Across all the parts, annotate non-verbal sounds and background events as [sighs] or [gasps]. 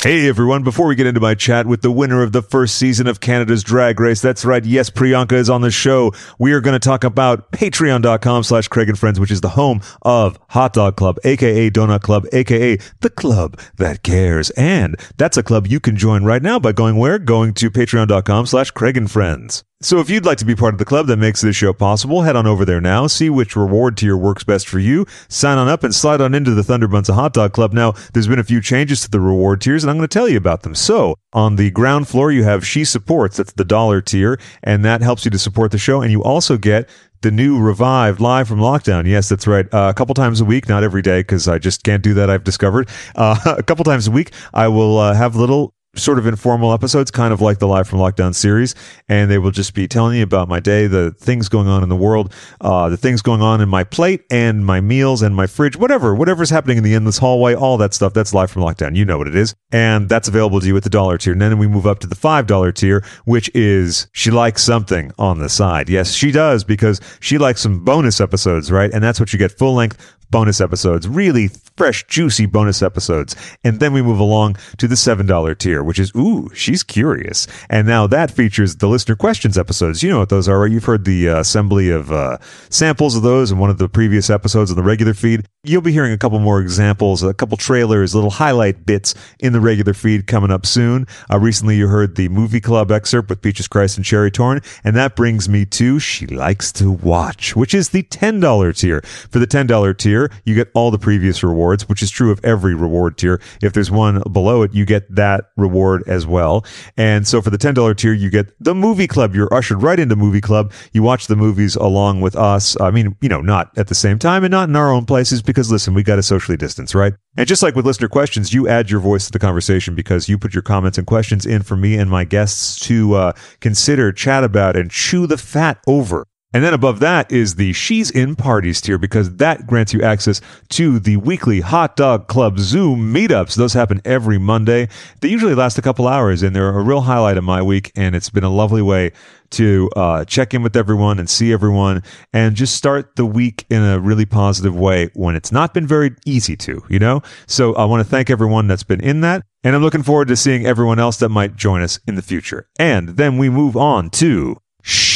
Hey everyone, before we get into my chat with the winner of the first season of Canada's Drag Race, that's right, yes, Priyanka is on the show. We are going to talk about patreon.com slash Craig and Friends, which is the home of Hot Dog Club, aka Donut Club, aka the club that cares. And that's a club you can join right now by going where? Going to patreon.com slash Craig and Friends. So if you'd like to be part of the club that makes this show possible, head on over there now, see which reward tier works best for you, sign on up and slide on into the Thunderbuns of Hot Dog Club. Now, there's been a few changes to the reward tiers and I'm going to tell you about them. So on the ground floor, you have She Supports. That's the dollar tier and that helps you to support the show. And you also get the new revived live from lockdown. Yes, that's right. Uh, a couple times a week, not every day because I just can't do that. I've discovered uh, [laughs] a couple times a week. I will uh, have little sort of informal episodes, kind of like the Live from Lockdown series. And they will just be telling you about my day, the things going on in the world, uh, the things going on in my plate and my meals and my fridge, whatever, whatever's happening in the endless hallway, all that stuff. That's Live from Lockdown. You know what it is. And that's available to you at the dollar tier. And then we move up to the $5 tier, which is she likes something on the side. Yes, she does because she likes some bonus episodes, right? And that's what you get full length bonus episodes, really fresh, juicy bonus episodes. And then we move along to the $7 tier, which is, ooh, she's curious. And now that features the listener questions episodes. You know what those are, right? You've heard the uh, assembly of uh, samples of those in one of the previous episodes on the regular feed. You'll be hearing a couple more examples, a couple trailers, little highlight bits in the regular feed coming up soon. Uh, recently, you heard the movie club excerpt with Peaches Christ and Cherry Torn. And that brings me to She Likes to Watch, which is the $10 tier. For the $10 tier, tier, you get all the previous rewards, which is true of every reward tier. If there's one below it, you get that reward as well. And so for the $10 tier, you get the movie club. You're ushered right into movie club. You watch the movies along with us. I mean, you know, not at the same time and not in our own places because listen, we got to socially distance, right? And just like with listener questions, you add your voice to the conversation because you put your comments and questions in for me and my guests to uh, consider, chat about, and chew the fat over. And then above that is the She's in Parties tier because that grants you access to the weekly Hot Dog Club Zoom meetups. Those happen every Monday. They usually last a couple hours and they're a real highlight of my week. And it's been a lovely way to uh, check in with everyone and see everyone and just start the week in a really positive way when it's not been very easy to, you know? So I want to thank everyone that's been in that. And I'm looking forward to seeing everyone else that might join us in the future. And then we move on to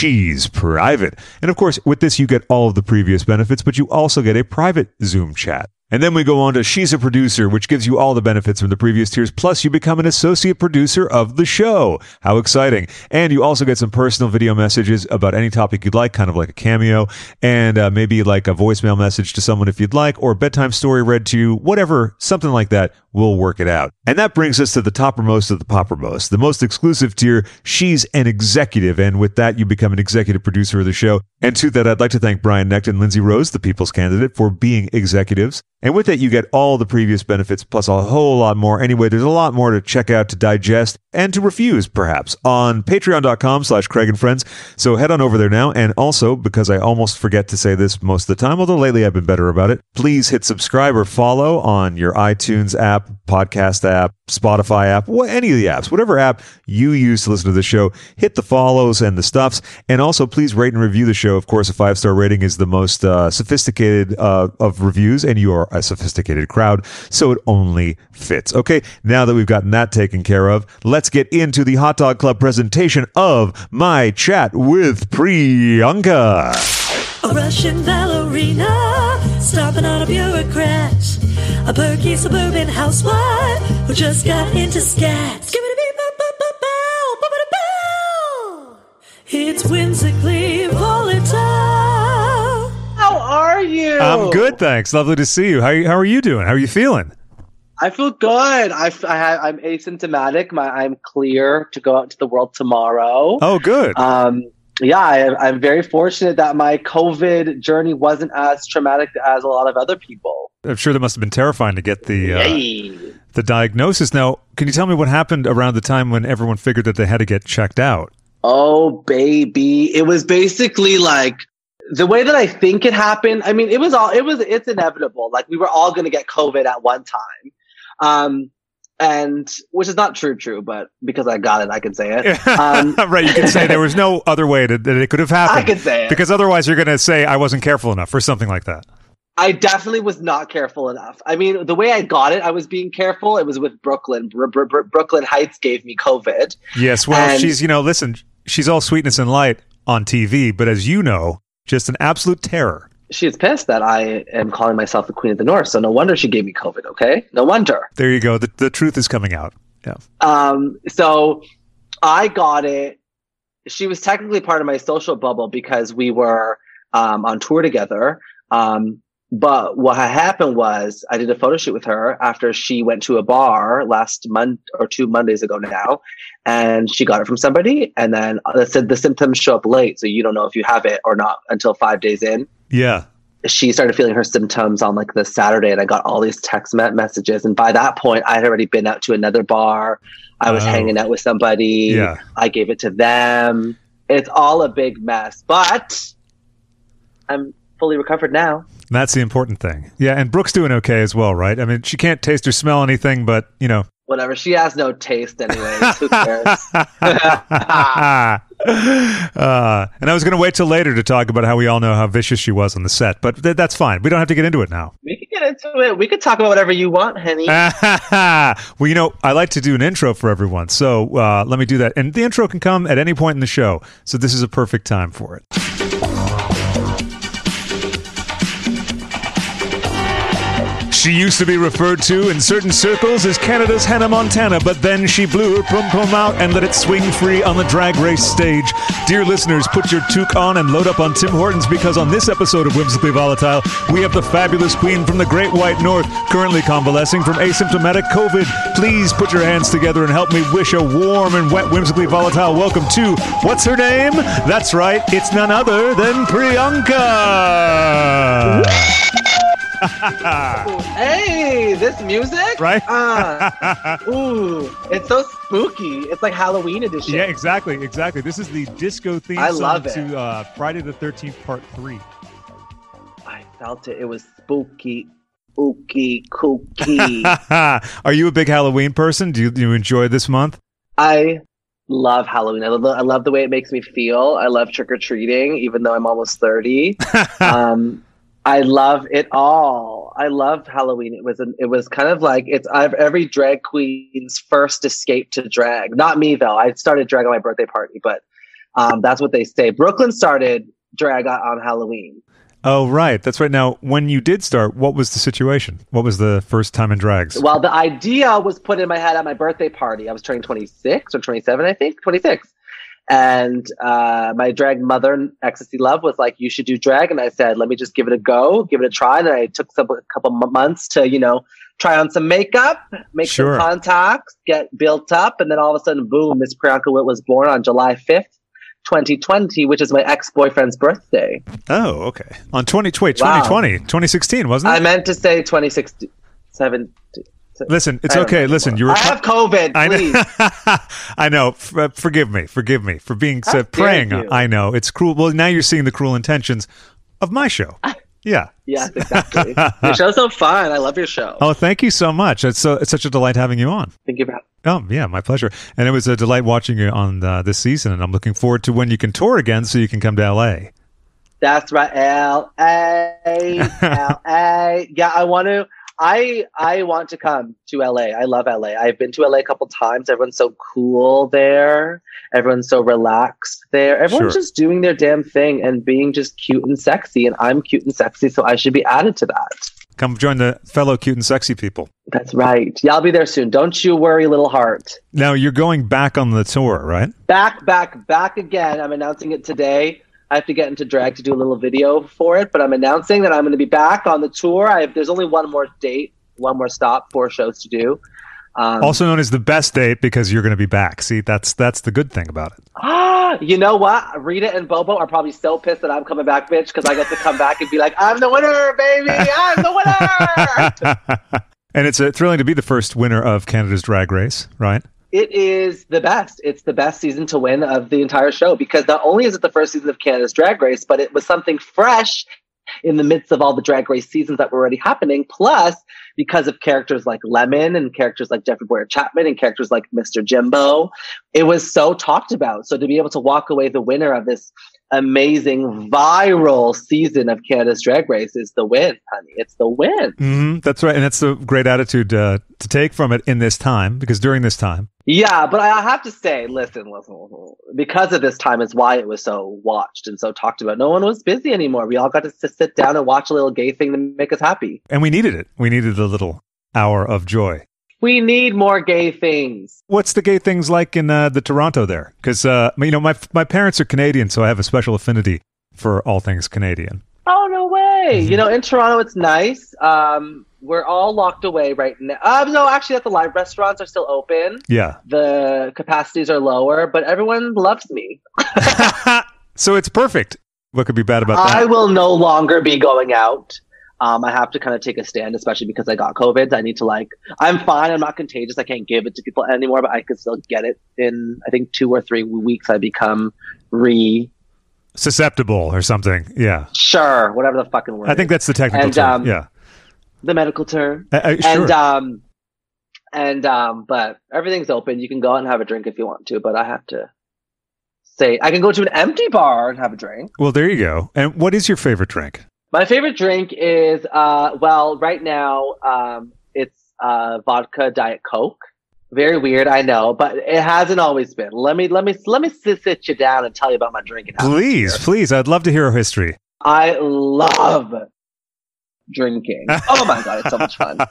She's private. And of course, with this, you get all of the previous benefits, but you also get a private Zoom chat. And then we go on to She's a Producer, which gives you all the benefits from the previous tiers. Plus, you become an associate producer of the show. How exciting. And you also get some personal video messages about any topic you'd like, kind of like a cameo, and uh, maybe like a voicemail message to someone if you'd like, or a bedtime story read to you, whatever, something like that. We'll work it out. And that brings us to the toppermost of the poppermost, the most exclusive tier. She's an executive. And with that, you become an executive producer of the show. And to that, I'd like to thank Brian Necht and Lindsay Rose, the people's candidate, for being executives. And with that, you get all the previous benefits plus a whole lot more. Anyway, there's a lot more to check out, to digest, and to refuse, perhaps, on patreon.com slash Craig and Friends. So head on over there now. And also, because I almost forget to say this most of the time, although lately I've been better about it, please hit subscribe or follow on your iTunes app, podcast app, Spotify app, any of the apps, whatever app you use to listen to the show, hit the follows and the stuffs. And also, please rate and review the show. Of course, a five star rating is the most uh, sophisticated uh, of reviews, and you are a sophisticated crowd, so it only fits. Okay, now that we've gotten that taken care of, let's get into the Hot Dog Club presentation of my chat with Priyanka. A Russian ballerina, stomping on a bureaucrat, a perky suburban housewife who just got into scat. It's whimsically you? I'm good, thanks. Lovely to see you. How, how are you doing? How are you feeling? I feel good. I, I am asymptomatic. My, I'm clear to go out to the world tomorrow. Oh, good. Um, yeah, I, I'm very fortunate that my COVID journey wasn't as traumatic as a lot of other people. I'm sure that must have been terrifying to get the uh, the diagnosis. Now, can you tell me what happened around the time when everyone figured that they had to get checked out? Oh, baby. It was basically like the way that I think it happened. I mean, it was all, it was, it's inevitable. Like we were all going to get COVID at one time. Um, and which is not true, true, but because I got it, I can say it. [laughs] Um, right, you can say there was no [laughs] other way to, that it could have happened. I could say it because otherwise you're going to say I wasn't careful enough or something like that. I definitely was not careful enough. I mean, the way I got it, I was being careful. It was with Brooklyn. Br- Br- Br- Brooke Lynn Hytes gave me COVID. Yes, well, And- she's you know, listen, she's all sweetness and light on TV, but as you know, just an absolute terror. She's pissed that I am calling myself the Queen of the North. So no wonder she gave me COVID. Okay, no wonder. There you go. The, the truth is coming out. Yeah. Um, so I got it. She was technically part of my social bubble because we were um, on tour together. Um, but what had happened was I did a photo shoot with her after she went to a bar last month or two Mondays ago now, and she got it from somebody. And then uh, they said the symptoms show up late, so you don't know if you have it or not until five days in Yeah. she started feeling her symptoms on like the Saturday, and I got all these text messages. And by that point, I had already been out to another bar. I was Oh. hanging out with somebody. Yeah. I gave it to them. It's all a big mess, but I'm fully recovered now. That's the important thing. Yeah, and Brooke's doing okay as well, right? I mean, she can't taste or smell anything, but you know. Whatever. She has no taste, anyways. [laughs] Who cares? [laughs] uh, and I was going to wait till later to talk about how we all know how vicious she was on the set, but th- that's fine. We don't have to get into it now. we can get into it. We could talk about whatever you want, honey. [laughs] well, you know, I like to do an intro for everyone, so uh, let me do that. And the intro can come at any point in the show, so this is a perfect time for it. She used to be referred to in certain circles as Canada's Hannah Montana, but then she blew her pum pum out and let it swing free on the drag race stage. Dear listeners, put your toque on and load up on Tim Hortons because on this episode of Whimsically Volatile, we have the fabulous queen from the Great White North, currently convalescing from asymptomatic COVID. Please put your hands together and help me wish a warm and wet Whimsically Volatile welcome to what's her name? That's right, it's none other than Priyanka. [laughs] hey, this music? Right? Ah. ooh, it's so spooky. It's like Halloween edition. Yeah, exactly, exactly. This is the disco theme I song love to uh, Friday the Thirteenth Part Three. I felt it. It was spooky, ooky, kooky. [laughs] Are you a big Halloween person? Do you, do you enjoy this month? I love Halloween. I love, the, I love the way it makes me feel. I love trick or treating, even though I'm almost 30. [laughs] um, I love it all. I love Halloween. It was an, it was kind of like it's I've, every drag queen's first escape to drag. Not me though. I started drag on my birthday party, but um, that's what they say. Brooke Lynn started drag on, on Halloween. Oh, right. That's right. Now, when you did start, what was the situation? What was the first time in drags? Well, the idea was put in my head at my birthday party. I was turning 26 or 27, I think, 26. And uh, my drag mother, Xtacy Love, was like, "You should do drag." And I said, "Let me just give it a go, give it a try." And I took some, a couple months to, you know, try on some makeup, make Sure. some contacts, get built up, and then all of a sudden, boom! Miss Priyanka Witt was born on July 5th, 2020, which is my ex-boyfriend's birthday. oh, okay. On 20, wait, Wow. 2020, 2016, wasn't it? I meant to say 2016, 17. Listen, it's okay. know Listen, you were. I have COVID. I know. [laughs] I know. F- uh, forgive me. Forgive me for being so praying. you. I know it's cruel. Well, now you're seeing the cruel intentions of my show. Yeah. Yes, [laughs] exactly. your show's so fun. I love your show. Oh, thank you so much. It's so it's such a delight having you on. Thank you for Oh, yeah, my pleasure. And it was a delight watching you on uh, this season, and I'm looking forward to when you can tour again, so you can come to LA. That's right. LA, LA. [laughs] Yeah, I want to. I I want to come to LA. I love LA. I've been to LA a couple times. Everyone's so cool there. Everyone's so relaxed there. Everyone's Sure. just doing their damn thing and being just cute and sexy. And I'm cute and sexy, so I should be added to that. Come join the fellow cute and sexy people. That's right. Yeah, I'll be there soon. Don't you worry, little heart. Now you're going back on the tour, right? back, back, back again. I'm announcing it today. I have to get into drag to do a little video for it, but I'm announcing that I'm going to be back on the tour. I have, there's only one more date, one more stop, four shows to do. Um, Also known as the best date because you're going to be back. See, that's that's the good thing about it. ah, [gasps] you know what? Rita and Bobo are probably so pissed that I'm coming back, bitch, because I get to come back and be like, I'm the winner, baby. I'm the winner. [laughs] and it's uh, thrilling to be the first winner of Canada's Drag Race, right? It is the best. It's the best season to win of the entire show because not only is it the first season of Canada's Drag Race, but it was something fresh in the midst of all the drag race seasons that were already happening. Plus, because of characters like Lemon and characters like Jeffrey Bowyer-Chapman and characters like Mr. Jimbo, it was so talked about. So to be able to walk away the winner of this amazing viral season of Canada's Drag Race is the win, honey. It's the win. hmm That's right, and that's a great attitude uh, to take from it in this time because during this time, Yeah, but I have to say, listen, listen, listen. Because of this time is why it was so watched and so talked about. No one was busy anymore. We all got to sit down and watch a little gay thing to make us happy. and we needed it. We needed a little hour of joy. We need more gay things. What's the gay things like in uh, the Toronto there? Because uh, you know my my parents are Canadian, so I have a special affinity for all things Canadian. Oh no way! Mhm. You know, in Toronto, it's nice. Um, we're all locked away right now. Um, no, actually, at the live restaurants are still open. Yeah. The capacities are lower, but everyone loves me. [laughs] so it's perfect. What could be bad about that? I will no longer be going out. Um, I have to kind of take a stand, especially because I got COVID. I need to like, I'm fine. I'm not contagious. I can't give it to people anymore, but I could still get it in, I think, two or three weeks. I become re Susceptible or something. Yeah. sure, whatever the fucking word. I think that's the technical And, term. um, yeah. the medical term. Uh, uh, sure. And um, and um, but everything's open. You can go out and have a drink if you want to, but I have to say I can go to an empty bar and have a drink. well, there you go. And what is your favorite drink? My favorite drink is uh well, right now um it's uh vodka diet coke. Very weird, I know, but it hasn't always been. Let me let me let me sit, sit you down and tell you about my drinking. habits Please, please. I'd love to hear a history. I love drinking. Oh my god, it's so much fun. [laughs]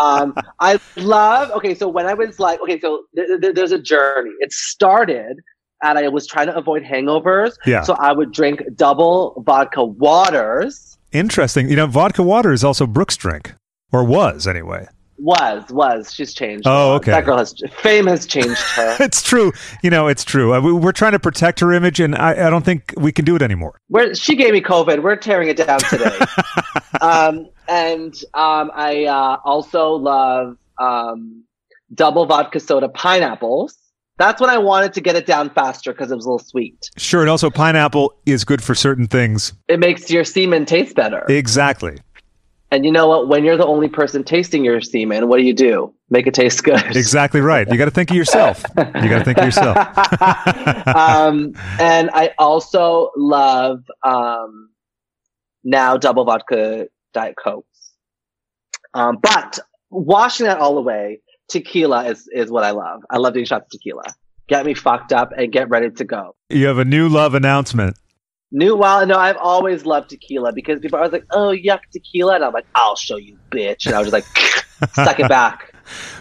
Um, I love. Okay, so when I was like, okay, so th- th- there's a journey. It started, and I was trying to avoid hangovers, Yeah. so I would drink double vodka waters. Interesting. You know, vodka water is also Brooke's drink, or was anyway. Was was she's changed? Oh, okay. That girl has fame has changed [laughs] her. It's true. You know, it's true. Uh, we- We're trying to protect her image, and I, I don't think we can do it anymore. Where she gave me COVID. We're tearing it down today. [laughs] um, and um, I uh, also love um, double vodka soda pineapples. That's when I wanted to get it down faster because it was a little sweet. Sure. And also, pineapple is good for certain things. It makes your semen taste better. Exactly. and you know what? When you're the only person tasting your semen, what do you do? Make it taste good. [laughs] Exactly right. You got to think of yourself. You got to think of yourself. [laughs] [laughs] um, and I also love um, now double vodka diet cokes. Um, but washing that all away, tequila is is what I love. I love doing shots of tequila. Get me fucked up and get ready to go. You have a new love announcement. New well, no, I've always loved tequila because people are always like, "Oh, yuck, tequila," and I'm like, "I'll show you, bitch," and I was just like, [laughs] "Suck it back."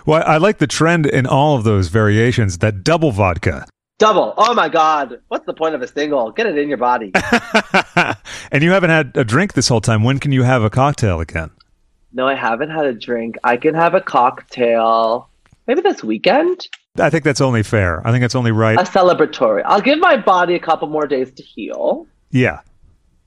Well, I like the trend in all of those variations. That double vodka, Double. Oh my god, what's the point of a single? Get it in your body. [laughs] and you haven't had a drink this whole time. When can you have a cocktail again? No, I haven't had a drink. I can have a cocktail maybe this weekend. I think that's only fair. I think that's only right. A celebratory. I'll give my body a couple more days to heal, Yeah.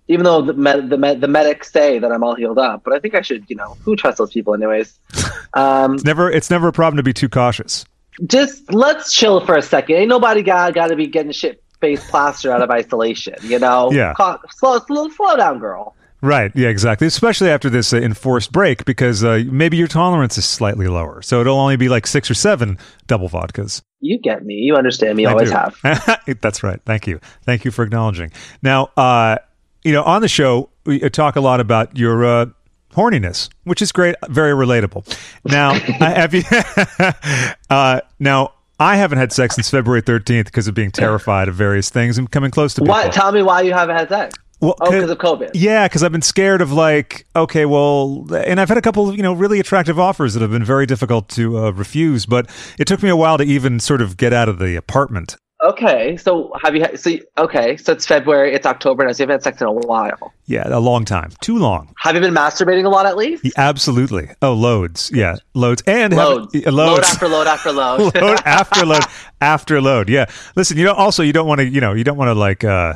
even though the med- the, med- the medics say that I'm all healed up. But I think I should, you know, who trusts those people, anyways? [laughs] Um, It's never it's never a problem to be too cautious. just let's chill for a second. Ain't nobody got got to be getting shit face plaster out of isolation, you know? Yeah. Co- slow, slow, slow down, girl. Right. Yeah, exactly. Especially after this uh, enforced break because uh, maybe your tolerance is slightly lower. So it'll only be like 6 or 7 double vodkas. You get me. You understand me. You I always do. have. [laughs] That's right. Thank you. Thank you for acknowledging. Now, uh, you know, on the show, we uh, talk a lot about your uh, horniness, which is great, very relatable. Now, [laughs] I have you? [laughs] uh, now, I haven't had sex since February 13th because of being terrified of various things and coming close to people. What? Tell me why you haven't had sex. Well, Oh, because of COVID. yeah, because I've been scared of like, okay, well, and I've had a couple, of, you know, really attractive offers that have been very difficult to uh, refuse. But it took me a while to even sort of get out of the apartment. Okay, so have you? So okay, so it's February, it's October now. So you haven't had sex in a while. Yeah, a long time, too long. Have you been masturbating a lot at least? Yeah, absolutely. Oh, loads. Yeah, loads and have- Loads, load after load after [laughs] load. load after load after load. Yeah. Listen, you know, also you don't want to, you know, you don't want to like, uh,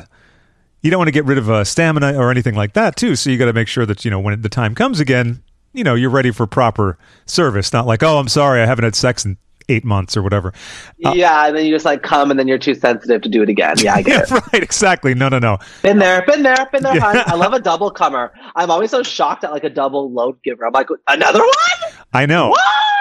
you don't want to get rid of uh, stamina or anything like that too. So you got to make sure that you know when the time comes again, you know, you're ready for proper service. Not like, oh, I'm sorry, I haven't had sex in eight months or whatever. yeah, and then you just like come, and then you're too sensitive to do it again. Yeah, I get [laughs] it. right. Exactly. No, no, no. Been there, been there, been there. Yeah. I love a double comer. I'm always so shocked at like a double load giver. I'm like, another one? I know. Wow!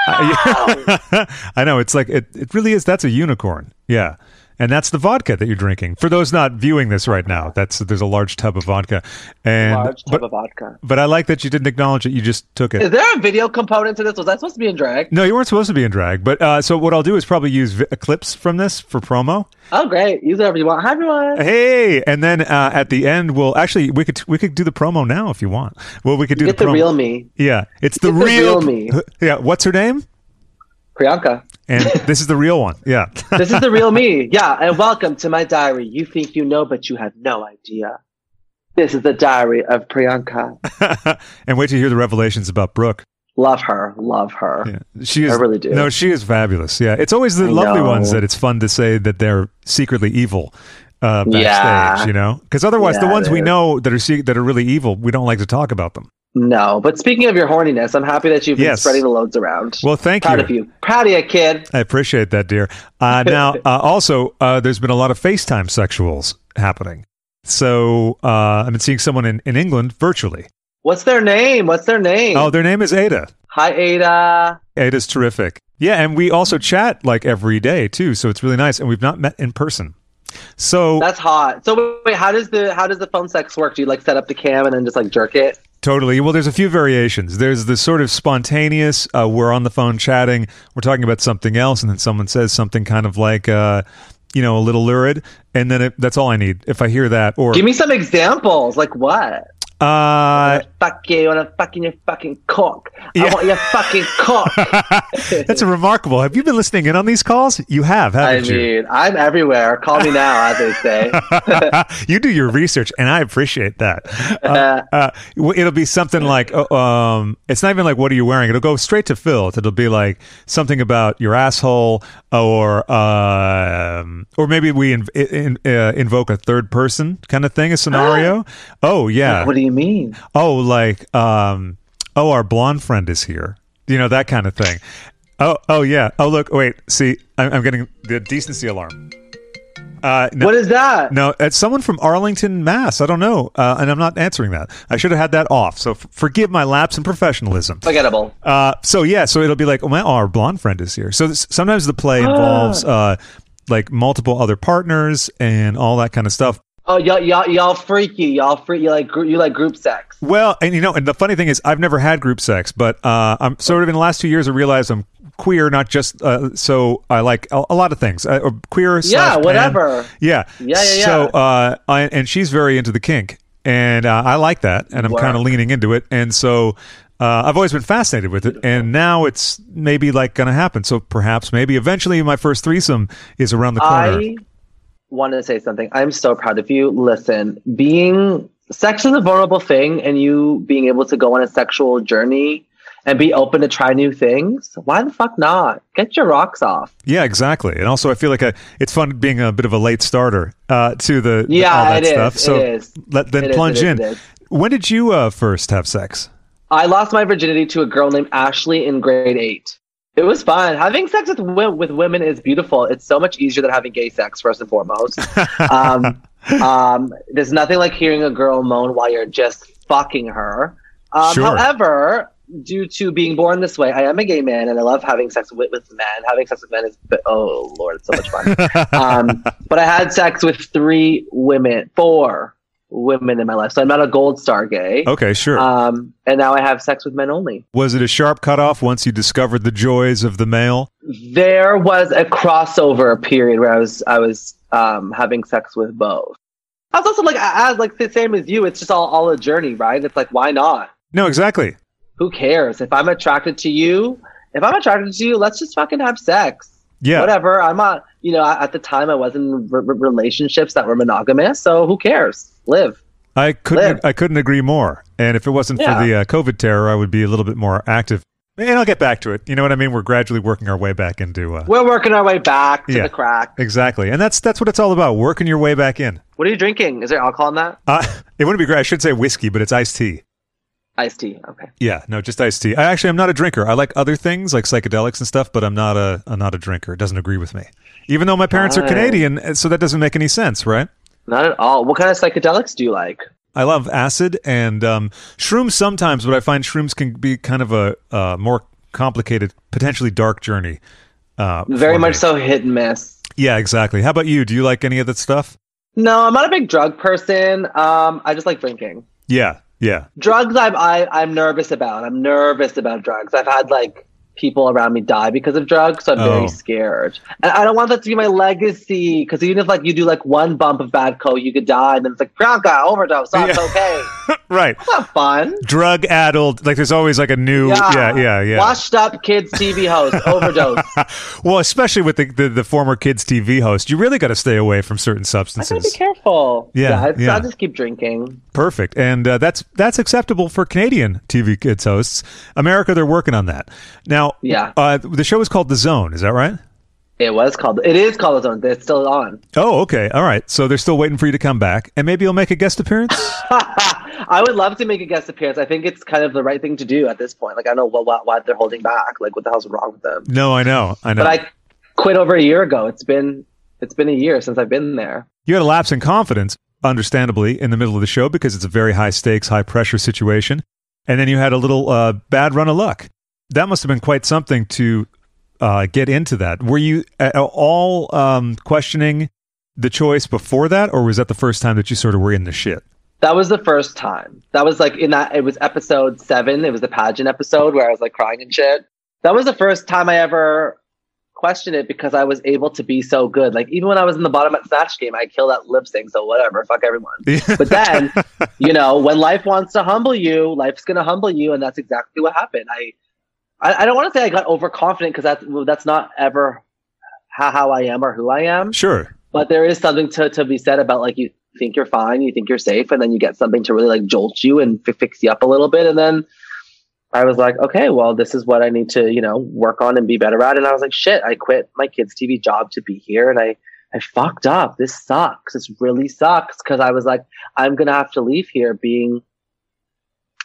[laughs] I know. It's like it. It really is. That's a unicorn. Yeah. And that's the vodka that you're drinking. For those not viewing this right now, that's there's a large tub of vodka, and Large tub but, of vodka. but I like that you didn't acknowledge it. You just took it. Is there a video component to this? Was I supposed to be in drag? No, you weren't supposed to be in drag. But uh, so what I'll do is probably use vi- clips from this for promo. Oh, great. Use whatever you want. Hi, everyone. Hey, and then uh, at the end, we'll actually we could we could do the promo now if you want. Well, we could do Get the, the promo. real me. Yeah, it's the Get the real, real me. [laughs] Yeah, what's her name? Priyanka. And [laughs] this is the real one. Yeah. [laughs] This is the real me. Yeah, and welcome to my diary. You think you know, but you have no idea. This is the diary of Priyanka. [laughs] and wait to hear the revelations about Brooke. Love her. Love her. Yeah, she is. I really do. No, she is fabulous. Yeah, it's always the I lovely know. ones that it's fun to say that they're secretly evil uh, backstage. Yeah. You know, because otherwise, the ones we know that are se- that are really evil, we don't like to talk about them. No, but speaking of your horniness, I'm happy that you've been Yes. spreading the loads around. Well, thank Proud you. of you. Proud of you, kid. I appreciate that, dear. Uh, [laughs] now, uh, also, uh, there's been a lot of FaceTime sexuals happening. So uh, I've been seeing someone in, in England virtually. What's their name? What's their name? Oh, their name is Ada. Hi, Ada. Ada's terrific. Yeah, and we also chat like every day too, so it's really nice. And we've not met in person. So That's hot. So wait, how does the how does the phone sex work? Do you like set up the cam and then just like jerk it? Totally. Well, there's a few variations. There's the sort of spontaneous. Uh, we're on the phone chatting. We're talking about something else, and then someone says something kind of like, uh, you know, a little lurid, and then it, that's all I need. If I hear that, or Give me some examples. Like what? Uh, fuck you. I want to fuck in your fucking cock. Yeah. I want your fucking cock. [laughs] that's a remarkable. Have you been listening in on these calls? You have, I haven't you? mean, I'm everywhere. Call me now, as they say. [laughs] you do your research, and I appreciate that. Uh, uh, it'll be something like, uh, um, it's not even like, "What are you wearing?" It'll go straight to filth. It'll be like something about your asshole, or um, or maybe we in, in, uh, invoke a third person kind of thing, a scenario. [gasps] oh yeah. What do you mean? Oh, like, um, oh, our blonde friend is here. You know that kind of thing. Oh, oh yeah. Oh look, wait. See, I'm, I'm getting the decency alarm. Uh, no, What is that? no, it's someone from Arlington, Mass. I don't know, uh, and I'm not answering that. I should have had that off. So f- forgive my lapse in professionalism. Forgettable. Uh, so yeah, so it'll be like, oh, my, oh, our blonde friend is here. So this, sometimes the play involves uh, like multiple other partners and all that kind of stuff. Oh, y'all, y'all, y'all freaky. Y'all freak. You like, you like group sex. Well, and you know, and the funny thing is, I've never had group sex, but uh, I'm sort of in the last two years, I realized I'm queer, not just uh, so I like a, a lot of things. Uh, queer, Yeah, whatever. Yeah, Yeah, yeah, yeah. So, uh, I, and she's very into the kink, and uh, I like that, and I'm kind of leaning into it, and so. Uh, I've always been fascinated with it, and now it's maybe like going to happen. So perhaps, maybe eventually, my first threesome is around the corner. I want to say something. I'm so proud of you. Listen, being sex is a vulnerable thing, and you being able to go on a sexual journey and be open to try new things. Why the fuck not? Get your rocks off. Yeah, exactly. And also, I feel like I, it's fun being a bit of a late starter uh, to the Yeah, all that it is. stuff. So It is. let then It is, plunge is, in. is. When did you uh, first have sex? I lost my virginity to a girl named Ashley in grade eight. It was fun. Having sex with with women is beautiful. It's so much easier than having gay sex, first and foremost. [laughs] um, um, there's nothing like hearing a girl moan while you're just fucking her. Um, Sure. However, due to being born this way, I am a gay man and I love having sex with, with men. Having sex with men is, oh lord, it's so much fun. [laughs] um, but I had sex with three women, four women in my life. So I'm not a gold star gay. Okay, sure. Um, and now I have sex with men only. Was it a sharp cutoff once you discovered the joys of the male? There was a crossover period where I was I was um, having sex with both. I was also like was like the same as you. It's just all all a journey, right? It's like why not? No, exactly. Who cares if I'm attracted to you? If I'm attracted to you, let's just fucking have sex. Yeah. Whatever. I'm not. You know, at the time I was in re- re- relationships that were monogamous. So who cares? Live. I couldn't. Live. I couldn't agree more. And if it wasn't Yeah. for the uh, COVID terror, I would be a little bit more active. And I'll get back to it. You know what I mean? We're gradually working our way back into. Uh, We're working our way back to Yeah. the crack. exactly, and that's that's what it's all about. Working your way back in. What are you drinking? Is there alcohol in that? Uh, [laughs] it wouldn't be great. I should say whiskey, but it's iced tea. Iced tea. Okay. Yeah, no, just iced tea. I actually I'm not a drinker. I like other things like psychedelics and stuff, but I'm not a I'm not a drinker. It doesn't agree with me. Even though my parents are Canadian, uh, so that doesn't make any sense, right? Not at all. What kind of psychedelics do you like? I love acid and um, shrooms sometimes, but I find shrooms can be kind of a uh, more complicated, potentially dark journey. Uh, Very much me. so hit and miss. Yeah, exactly. How about you? Do you like any of that stuff? No, I'm not a big drug person. Um, I just like drinking. Yeah, yeah. Drugs, I'm I, I'm nervous about. I'm nervous about drugs. I've had like people around me die because of drugs, so I'm Oh. very scared. And I don't want that to be my legacy because even if like you do like one bump of bad coke, you could die, and then it's like Priyanka overdose. So it's Yeah. okay. [laughs] Right. It's not fun. Drug addled. Like there's always like a new. Yeah, yeah, yeah. Washed up kids TV host [laughs] overdose. well, especially with the, the the former kids TV host, you really got to stay away from certain I gotta substances. be careful. Yeah, I, yeah. I just keep drinking. Perfect, and uh, that's that's acceptable for Canadian TV kids hosts. America, they're working on that now. Yeah. uh, the show is called The Zone. Is that right? It was called. It is called The Zone. It's still on. Oh, okay, all right. So they're still waiting for you to come back, and maybe you'll make a guest appearance. [laughs] I would love to make a guest appearance. I think it's kind of the right thing to do at this point. Like I don't know what, what why they're holding back. Like what the hell's wrong with them? no, I know, I know. But I quit over a year ago. It's been it's been a year since I've been there. You had a lapse in confidence, understandably, in the middle of the show because it's a very high stakes, high pressure situation. And then you had a little uh, bad run of luck. That must have been quite something to uh, get into that. Were you at all um, questioning the choice before that, or was that the first time that you sort of were in the shit? That was the first time. That was like in that it was episode seven. It was the pageant episode where I was like crying and shit. That was the first time I ever questioned it because I was able to be so good. Like even when I was in the bottom at Snatch Game, I killed that lip sync. So whatever, fuck everyone. But then, you know, when life wants to humble you, life's gonna humble you, and that's exactly what happened. I, I, I don't want to say I got overconfident because that's that's not ever how, how I am or who I am. Sure. But there is something to to be said about like you think you're fine, you think you're safe, and then you get something to really like jolt you and fi- fix you up a little bit, and then. I was like, okay, well, this is what I need to, you know, work on and be better at. And I was like, shit, I quit my kids' TV job to be here, and I, I fucked up. This sucks. This really sucks because I was like, I'm gonna have to leave here being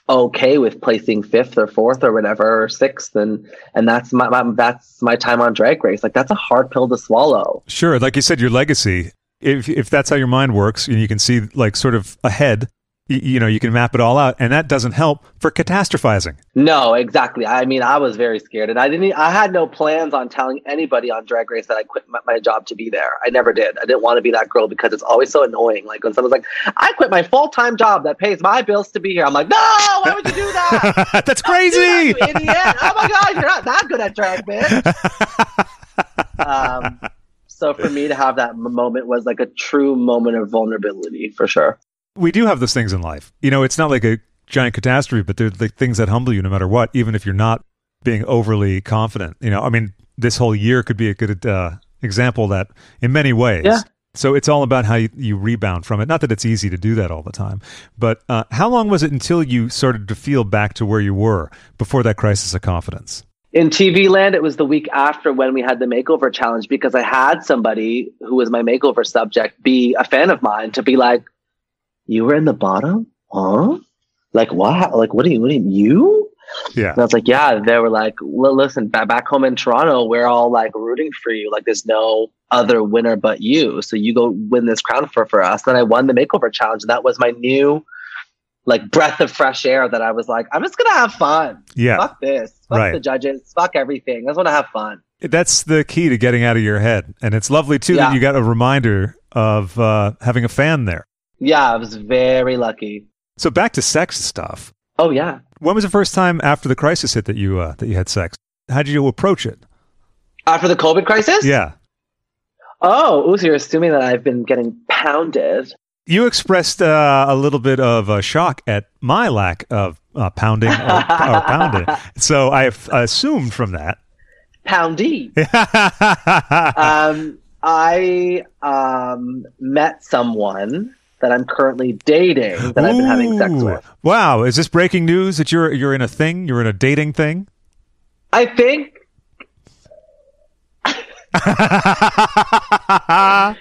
okay with placing fifth or fourth or whatever or sixth, and and that's my, my that's my time on Drag Race. Like that's a hard pill to swallow. Sure. Like you said, your legacy. If if that's how your mind works, and you can see like sort of ahead, you, know, you can map it all out, and that doesn't help for catastrophizing. No, exactly. I mean, I was very scared, and I didn't. i had no plans on telling anybody on Drag Race that I quit my, my job to be there. I never did. I didn't want to be that girl because it's always so annoying. Like when someone's like, "I quit my full time job that pays my bills to be here," I'm like, "No, why would you do that?" [laughs] that's that, crazy. you idiot! Oh my god, you're not that good at drag, bitch. [laughs] um, so for me to have that moment was like a true moment of vulnerability for sure. We do have those things in life. You know, it's not like a giant catastrophe, but they're like things that humble you no matter what, even if you're not being overly confident. You know, I mean, this whole year could be a good uh, example that in many ways. Yeah. So it's all about how you, you rebound from it. Not that it's easy to do that all the time, but uh, how long was it until you started to feel back to where you were before that crisis of confidence? In TV land, it was the week after when we had the makeover challenge because I had somebody who was my makeover subject be a fan of mine to be like, "You were in the bottom, huh? Like what? Like what do you? What do you? you?" Yeah. And I was like, yeah, they were like, well, listen, ba- back home in Toronto, we're all like rooting for you. Like, there's no other winner but you. So you go win this crown for, for us. Then I won the makeover challenge. And that was my new, like, breath of fresh air that I was like, I'm just going to have fun. Yeah. Fuck this. Fuck Right. the judges. Fuck everything. I just want to have fun. That's the key to getting out of your head. And it's lovely, too, that you got a reminder of uh, having a fan there. Yeah, I was very lucky. So back to sex stuff. Oh, yeah. When was the first time after the crisis hit that you uh, that you had sex? How did you approach it? After the COVID crisis? Yeah, Oh, ooh, so you're assuming that I've been getting pounded. you expressed uh, a little bit of uh, shock at my lack of uh, pounding or, or [laughs] pounding. So I f- assumed from that. Poundy. [laughs] um, I um, met someone that I'm currently dating that I've been having sex with. Wow, is this breaking news that you're you're in a thing? You're in a dating thing? I think [laughs] I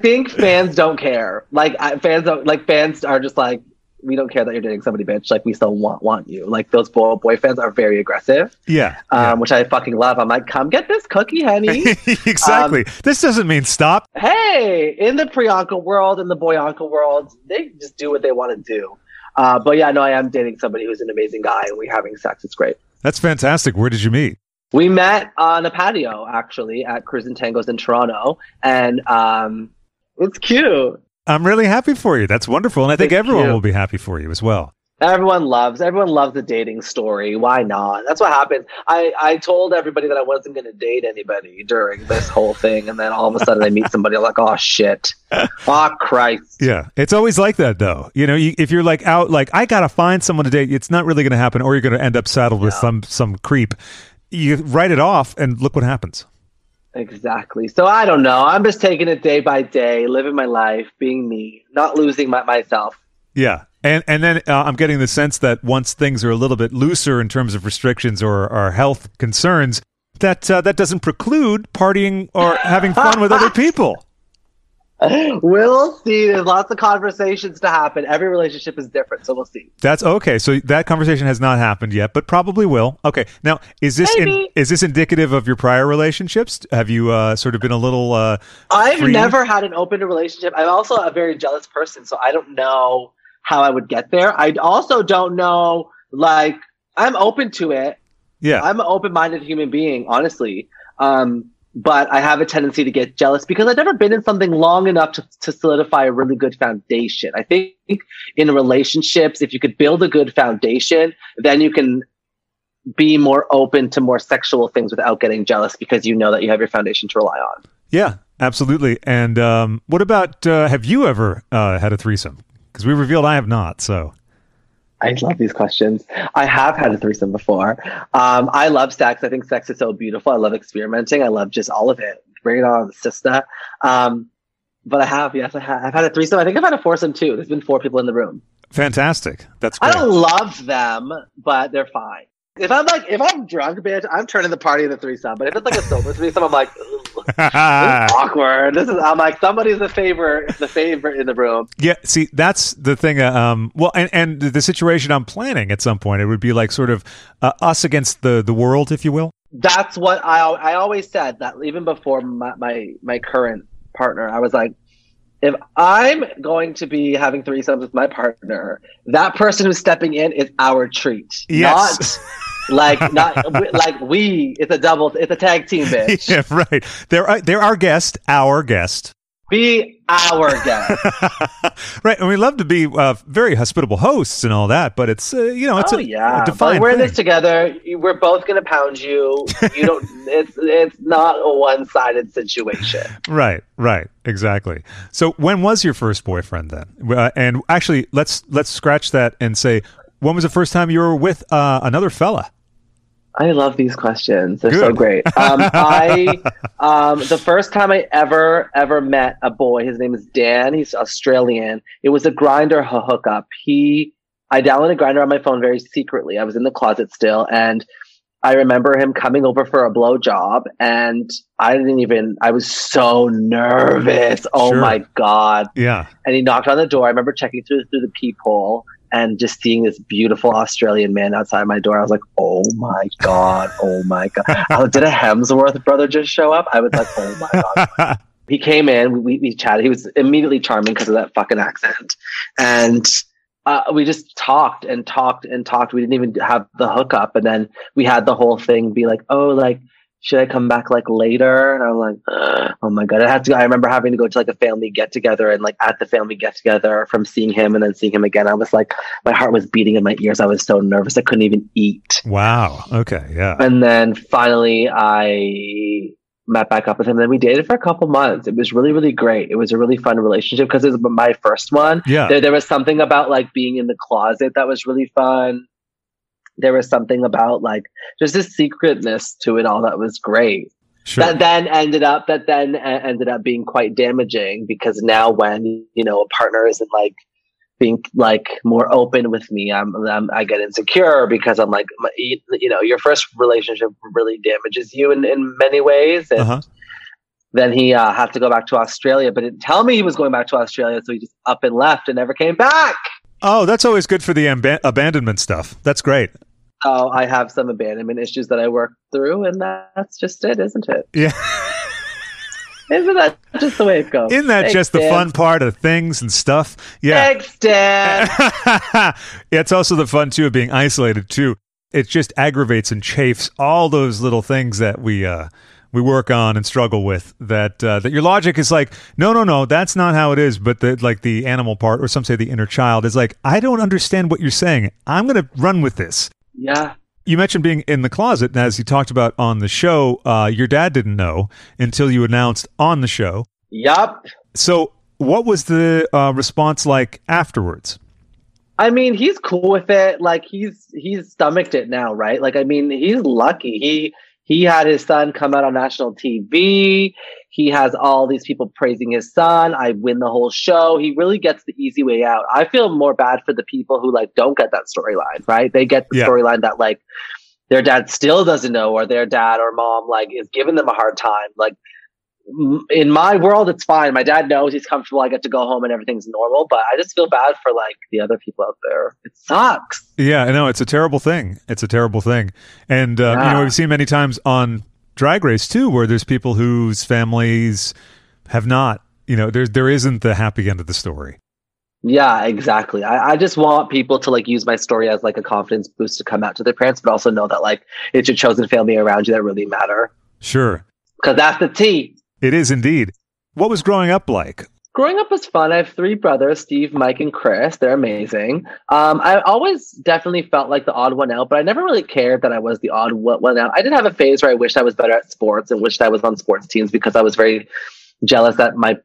think fans don't care. Like I, fans don't like fans are just like we don't care that you're dating somebody, bitch. Like we still want want you. Like those boy boy fans are very aggressive, yeah. um, which I fucking love. I'm like, come get this cookie, honey. [laughs] exactly. Um, this doesn't mean stop. hey, in the Priyanka world, in the Boyanka world, they just do what they want to do. Uh, but yeah, no, I am dating somebody who's an amazing guy, and we're having sex. It's great. That's fantastic. Where did you meet? We met on a patio actually at Crews and Tangos in Toronto, and um, it's cute. I'm really happy for you. That's wonderful, and I think Thank everyone you. will be happy for you as well. Everyone loves everyone loves a dating story. Why not? That's what happened. I I told everybody that I wasn't going to date anybody during this whole thing, and then all of a sudden I meet somebody. I'm like, oh shit, oh Christ. Yeah, it's always like that though. You know, you, if you're like out, like I gotta find someone to date, it's not really going to happen, or you're going to end up saddled with some some creep. You write it off, and look what happens. Exactly. So I don't know. I'm just taking it day by day, living my life, being me, not losing my, myself. Yeah. And and then uh, I'm getting the sense that once things are a little bit looser in terms of restrictions or, or health concerns, that uh, that doesn't preclude partying or having fun with other [laughs] people. We'll see. There's lots of conversations to happen. Every relationship is different, so we'll see. That's okay. So that conversation has not happened yet, but probably will. Okay. Now, is this in, is this indicative of your prior relationships? Have you uh, sort of been a little? Uh, I've Free? never had an open relationship. I'm also a very jealous person, so I don't know how I would get there. I also don't know, like, I'm open to it. yeah. I'm an open-minded human being, honestly. Um, but I have a tendency to get jealous because I've never been in something long enough to, to solidify a really good foundation. I think in relationships, if you could build a good foundation, then you can be more open to more sexual things without getting jealous because you know that you have your foundation to rely on. Yeah, absolutely. And um, what about uh, have you ever uh, had a threesome? Because we revealed I have not. So I love these questions. I have had a threesome before. Um, I love sex. I think sex is so beautiful. I love experimenting. I love just all of it. Bring it on, sister. Um, but I have, yes, I have. I've had a threesome. I think I've had a foursome too. There's been four people in the room. fantastic. That's I great. don't love them, but they're fine. If I'm like, if I'm drunk, bitch, I'm turning the party into threesome. But if it's like a sober threesome, I'm like, this is [laughs] awkward. This is. I'm like, somebody's the favorite, the favorite in the room. yeah. See, that's the thing. Uh, um, well, and and the situation I'm planning at some point, it would be like sort of uh, us against the the world, if you will. that's what I I always said that even before my, my my current partner, I was like, if I'm going to be having threesomes with my partner, that person who's stepping in is our treat, Yes. not like not like we. It's a double. It's a tag team, bitch. [laughs] yeah, right. They're uh, they're our guest, our guest. Be our guest. [laughs] right, and we love to be uh, very hospitable hosts and all that, but it's uh, you know it's oh a, yeah, a but defined we're in thing. this together. We're both gonna pound you. You don't. [laughs] it's it's not a one sided situation. Right, right, exactly. So when was your first boyfriend then? Uh, and actually, let's let's scratch that and say when was the first time you were with uh, another fella? I love these questions. They're so great. Um, I [laughs] um, the first time I ever ever met a boy, his name is Dan. He's Australian. It was a Grindr hookup. He I downloaded Grindr on my phone very secretly. I was in the closet still, and I remember him coming over for a blowjob, and I didn't even. I was so nervous. Oh Sure. my god! Yeah, and he knocked on the door. I remember checking through through the peephole and just seeing this beautiful Australian man outside my door. I was like, "Oh my god! Oh my god!" [laughs] oh, did a Hemsworth brother just show up? I was like, "Oh my god!" [laughs] he came in. We, we chatted. He was immediately charming because of that fucking accent, and. Uh, we just talked and talked and talked. We didn't even have the hookup, and then we had the whole thing be like, "Oh, like should I come back like later? And I'm like, "Ugh, oh my god, I had to. I remember having to go to like a family get together, and like at the family get together from seeing him and then seeing him again, I was like, my heart was beating in my ears. I was so nervous, I couldn't even eat. wow. Okay, yeah, And then finally, I met back up with him. And then we dated for a couple months. It was really, really great. It was a really fun relationship because it was my first one. yeah, There, there was something about like being in the closet that was really fun. There was something about like just this secretness to it all that was great. sure. That then ended up that then ended up being quite damaging because now when you know a partner isn't like being like more open with me, I'm, I'm I get insecure because I'm like my- you know your first relationship really damages you in in many ways and uh-huh. then he uh, had to go back to Australia, but didn't tell me he was going back to Australia, so he just up and left and never came back. Oh, that's always good for the amba- abandonment stuff. That's great. So I have some abandonment issues that I work through, and that's just it, isn't it? Yeah, [laughs] Isn't that just the way it goes? isn't that Thanks, just the Dan. fun part of things and stuff? Yeah. Thanks, Dan. [laughs] yeah, it's also the fun too of being isolated too. it just aggravates and chafes all those little things that we uh, we work on and struggle with. That uh, that your logic is like, no, no, no, that's not how it is. But the like the animal part, or some say the inner child, is like, I don't understand what you're saying. I'm going to run with this. Yeah. You mentioned being in the closet, and as you talked about on the show, uh, your dad didn't know until you announced on the show. Yup. So, what was the uh, response like afterwards? I mean, he's cool with it. Like he's he's stomached it now, right? Like I mean, he's lucky. He he had his son come out on national TV. He has all these people praising his son. I win the whole show. He really gets the easy way out. I feel more bad for the people who like don't get that storyline, right? They get the Yeah. storyline that like their dad still doesn't know or their dad or mom like is giving them a hard time. Like m- in my world, it's fine. My dad knows he's comfortable. I get to go home and everything's normal. But I just feel bad for like the other people out there. It sucks. Yeah, I know it's a terrible thing. It's a terrible thing, and uh, you know we've seen many times on Drag Race too, where there's people whose families have not. You know, there's there isn't the happy end of the story. Yeah, exactly. I, I just want people to like use my story as like a confidence boost to come out to their parents, but also know that like it's your chosen family around you that really matter. Sure, Because that's the T. it is indeed. What was growing up like? Growing up was fun. I have three brothers, Steve, Mike, and Chris. They're amazing. Um, I always definitely felt like the odd one out, but I never really cared that I was the odd one out. I did have a phase where I wished I was better at sports and wished I was on sports teams because I was very jealous that my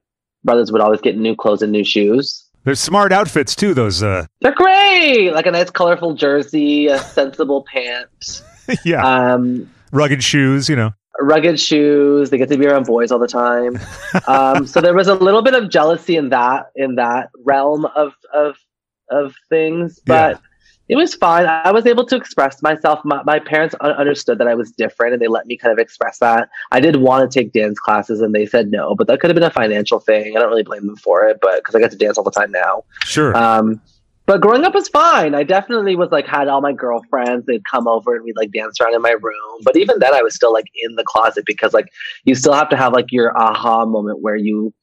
brothers would always get new clothes and new shoes. There's smart outfits too. Those, uh, [laughs] They're great, like a nice colorful jersey, a sensible pant. [laughs] yeah, um, rugged shoes. You know, rugged shoes. They get to be around boys all the time. [laughs] Um, so there was a little bit of jealousy in that in that realm of of of things, but it was fine. I was able to express myself. My, my parents un- understood that I was different, and they let me kind of express that. I did want to take dance classes, and they said no, but that could have been a financial thing. I don't really blame them for it, but because I get to dance all the time now. sure. Um, but growing up was fine. I definitely was like had all my girlfriends. They'd come over and we'd like dance around in my room. But even then, I was still like in the closet because like you still have to have like your aha moment where you.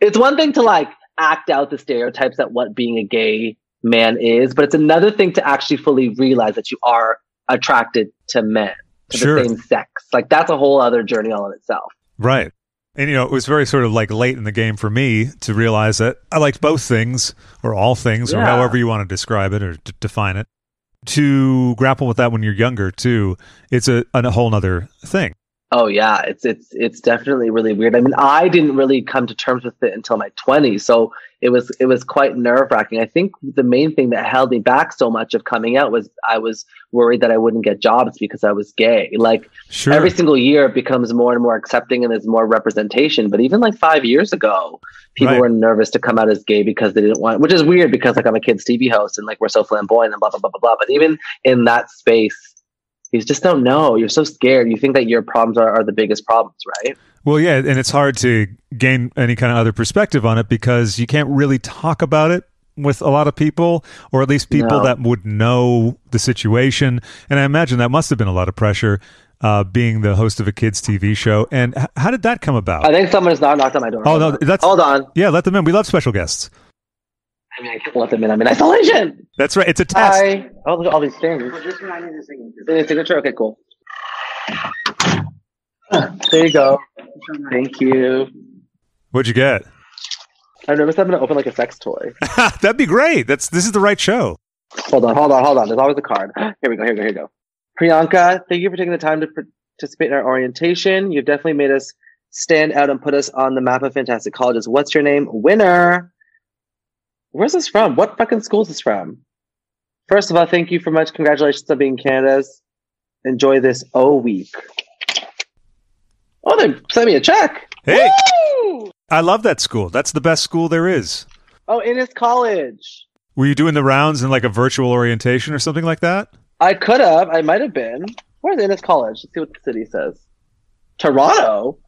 It's one thing to like act out the stereotypes that what being a gay man is, but it's another thing to actually fully realize that you are attracted to men to Sure. the same sex. Like that's a whole other journey all in itself. Right. And you know, it was very sort of like late in the game for me to realize that I liked both things or all things or however you want to describe it or d- define it. To grapple with that when you're younger too, it's a, a whole nother thing. Oh yeah, it's it's it's definitely really weird. I mean, I didn't really come to terms with it until my 20s, so it was it was quite nerve wracking. I think the main thing that held me back so much of coming out was I was worried that I wouldn't get jobs because I was gay. Like Sure. every single year, it becomes more and more accepting and there's more representation. But even like five years ago, people Right. were nervous to come out as gay because they didn't want, which is weird because like I'm a kid's TV host and like we're so flamboyant and blah blah blah blah blah. But even in that space. You just don't know. You're so scared. You think that your problems are, are the biggest problems, right? Well, yeah, and it's hard to gain any kind of other perspective on it because you can't really talk about it with a lot of people, or at least people No. that would know the situation. And I imagine that must have been a lot of pressure, uh, being the host of a kids' TV show. And h- how did that come about? I think someone has not knocked on my door. Oh, no, that's- Hold on. yeah, let them in. We love special guests. I mean, I can't let them in. I'm in isolation. That's right. It's a test. Hi. Oh, look at all these things. They need a signature. Okay, cool. There you go. Thank you. What'd you get? I've never said I'm gonna open like a sex toy. [laughs] That'd be great. That's this is the right show. Hold on, hold on, hold on. There's always a card. [gasps] Here we go. Here we go. Here we go. Priyanka, thank you for taking the time to participate in our orientation. You've definitely made us stand out and put us on the map of fantastic colleges. What's your name? Winner. Where's this from? What fucking school is this from? First of all, thank you for much. Congratulations on being Canada's. Enjoy this O week. Oh, they sent me a check. Hey, Woo! I love that school. That's the best school there is. Oh, Innis College. Were you doing the rounds in like a virtual orientation or something like that? I could have. I might have been. Where's Innis College? Let's see what the city says. Toronto.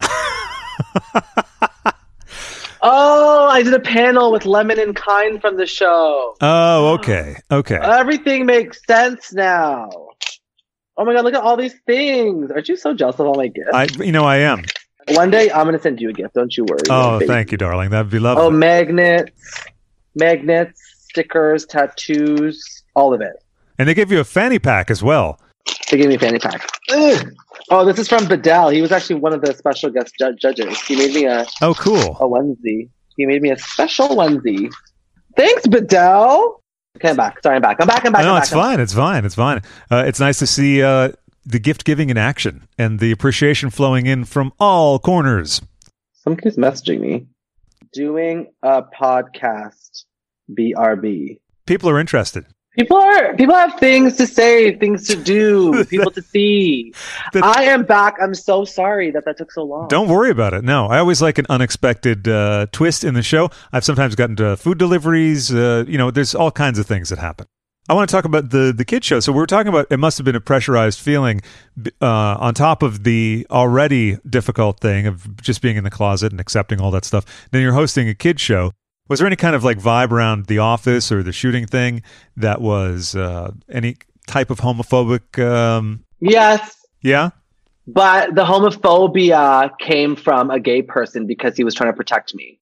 [laughs] oh, I did a panel with Lemon and Kyne from the show. Oh, okay. Okay. Everything makes sense now. Oh my god, look at all these things. Aren't you so jealous of all my gifts? I you know I am. One day I'm gonna send you a gift, don't you worry. Oh, baby. thank you, darling. That'd be lovely. Oh, magnets, magnets, stickers, tattoos, all of it. And they gave you a fanny pack as well. They gave me a fanny pack. Ugh. Oh, this is from Bedell. He was actually one of the special guest ju- judges. He made me a, Oh, cool. a onesie. He made me a special onesie. Thanks, Bedell. Okay, I'm back. Sorry, I'm back. I'm back. I'm back. no, I'm it's back. Fine. It's fine. It's fine. Uh, it's nice to see uh, the gift giving in action and the appreciation flowing in from all corners. Keeps messaging me. Doing a podcast. BRB. People are interested. People are people have things to say, things to do, [laughs] people to see. I am back. I'm so sorry that that took so long. Don't worry about it. No, I always like an unexpected uh, twist in the show. I've sometimes gotten to food deliveries. Uh, you know, there's all kinds of things that happen. I want to talk about the the kid show. So we are talking about it must have been a pressurized feeling uh, on top of the already difficult thing of just being in the closet and accepting all that stuff. Then you're hosting a kid show. Was there any kind of like vibe around the office or the shooting thing that was uh, any type of homophobic? Um, Yes, yeah. but the homophobia came from a gay person because he was trying to protect me.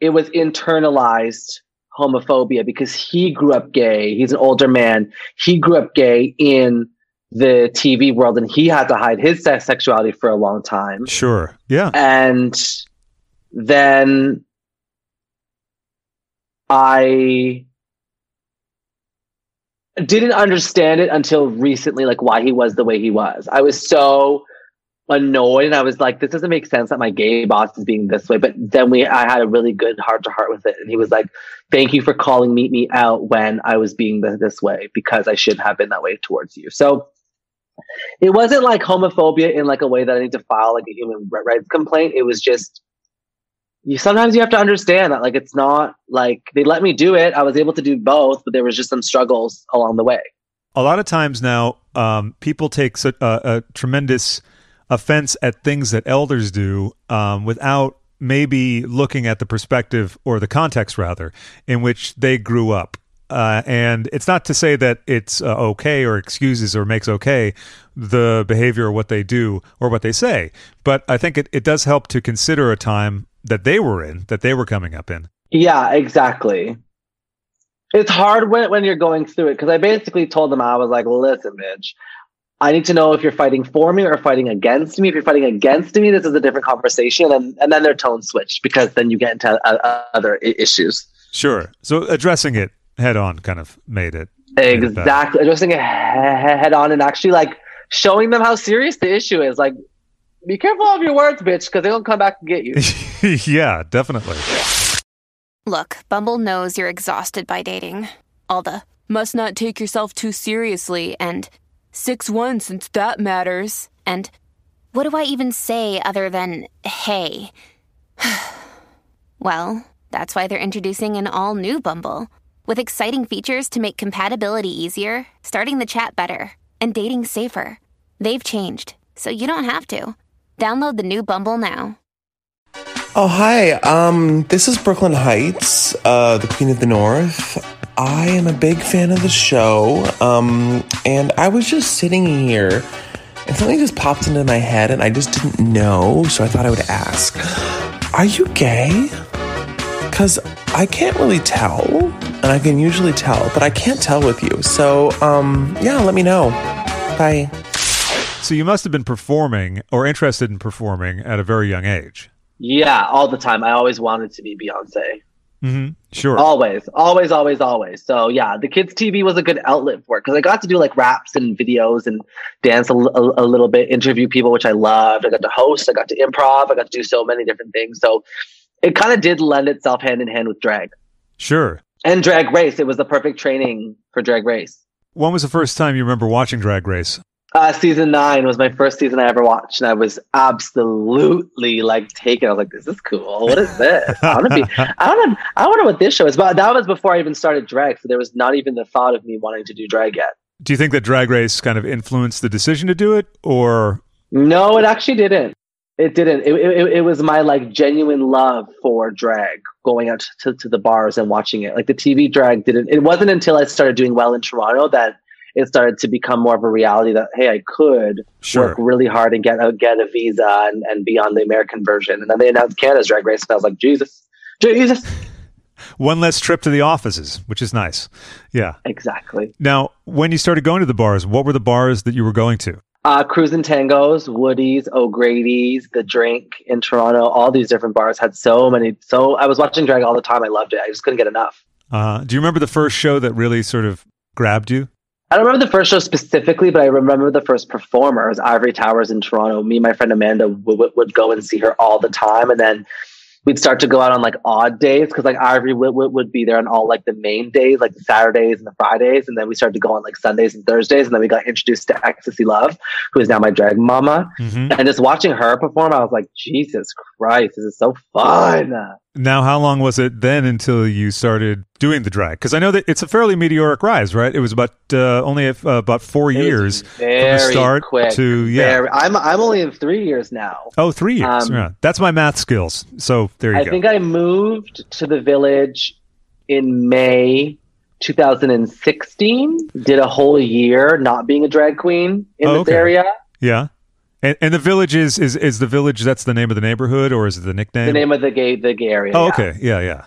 It was internalized homophobia because he grew up gay. He's an older man. He grew up gay in the TV world and he had to hide his sexuality for a long time. Sure. Yeah. and then I didn't understand it until recently, like why he was the way he was. I was so annoyed and I was like, this doesn't make sense that my gay boss is being this way. But then we I had a really good heart to heart with it. And he was like, Thank you for calling meet me out when I was being th- this way because I shouldn't have been that way towards you. So it wasn't like homophobia in like a way that I need to file like a human rights complaint. It was just you sometimes you have to understand that like it's not like they let me do it. I was able to do both, but there was just some struggles along the way. a lot of times now, um, people take a, a tremendous offense at things that elders do um, without maybe looking at the perspective or the context, rather, in which they grew up. Uh, and it's not to say that it's uh, okay or excuses or makes okay the behavior or what they do or what they say. But I think it, it does help to consider a time that they were in, that they were coming up in. Yeah, exactly. It's hard when when you're going through it because I basically told them I was like, listen, bitch, I need to know if you're fighting for me or fighting against me. If you're fighting against me, this is a different conversation, and and then their tone switched because then you get into uh, other I- issues. Sure. So addressing it head on kind of made it. made it. Exactly, addressing it he- head on and actually like showing them how serious the issue is. Like, be careful of your words, bitch, because they don't come back and get you. [laughs] yeah, definitely. Look, Bumble knows you're exhausted by dating. All the must not take yourself too seriously and 6 1 since that matters. And what do I even say other than hey? [sighs] well, that's why they're introducing an all new Bumble with exciting features to make compatibility easier, starting the chat better, and dating safer. They've changed, so you don't have to. Download the new Bumble now. Oh, hi. Um, this is Brooke Lynn Hytes, uh, the Queen of the North. I am a big fan of the show. Um, and I was just sitting here and something just popped into my head and I just didn't know. So I thought I would ask Are you gay? Because I can't really tell. And I can usually tell, but I can't tell with you. So, um, yeah, let me know. Bye. So you must have been performing or interested in performing at a very young age. yeah, all the time. I always wanted to be Beyonce. Mm-hmm. Sure. Always, always, always, always. So yeah, the kids' TV was a good outlet for it because I got to do like raps and videos and dance a, l- a- a little bit, interview people, which I loved. I got to host, I got to improv, I got to do so many different things. So it kind of did lend itself hand in hand with drag Sure. and drag race. It was the perfect training for drag race. When was the first time you remember watching Drag Race? Uh, season nine was my first season I ever watched, and I was absolutely like taken. I was like, "This is cool. What is this? I want to be. [laughs] I to. I wonder what this show is." But that was before I even started drag, so there was not even the thought of me wanting to do drag yet. Do you think that Drag Race kind of influenced the decision to do it, or No, it actually didn't. It didn't. It, it, it was my like genuine love for drag, going out to, to the bars and watching it. Like the TV drag didn't. It wasn't until I started doing well in Toronto that it started to become more of a reality that hey, I could Sure. work really hard and get a, get a visa and, and be on the American version. And then they announced Canada's Drag Race, and I was like, Jesus, Jesus. One less trip to the offices, which is nice. Yeah. Exactly. Now, when you started going to the bars, what were the bars that you were going to? Uh, Crews and Tangos, Woody's, O'Grady's, The Drink in Toronto, all these different bars had so many. So I was watching drag all the time. I loved it. I just couldn't get enough. Uh, do you remember the first show that really sort of grabbed you? I don't remember the first show specifically, but I remember the first performer. Was Ivory Towers in Toronto. Me and my friend Amanda would, would go and see her all the time. And then we'd start to go out on like odd days because like Ivory would, would, would be there on all like the main days, like the Saturdays and the Fridays. And then we started to go on like Sundays and Thursdays. And then we got introduced to Xtacy Love, who is now my drag mama. Mhm. And just watching her perform, I was like, Jesus Christ, this is so fun. Now, how long was it then until you started doing the drag? Because I know that it's a fairly meteoric rise, right? It was about uh, only uh, about four It years very from the start quick, to yeah. very- I'm I'm only in three years now. Oh, three years. Um, yeah, that's my math skills. So there you I go. I think I moved to the village in May 2016. Did a whole year not being a drag queen in Oh, this okay. area. yeah, and, and the village is, is is the village. That's the name of the neighborhood, or is it the nickname? The name of the gay the gay area. oh, yeah. okay. Yeah, yeah.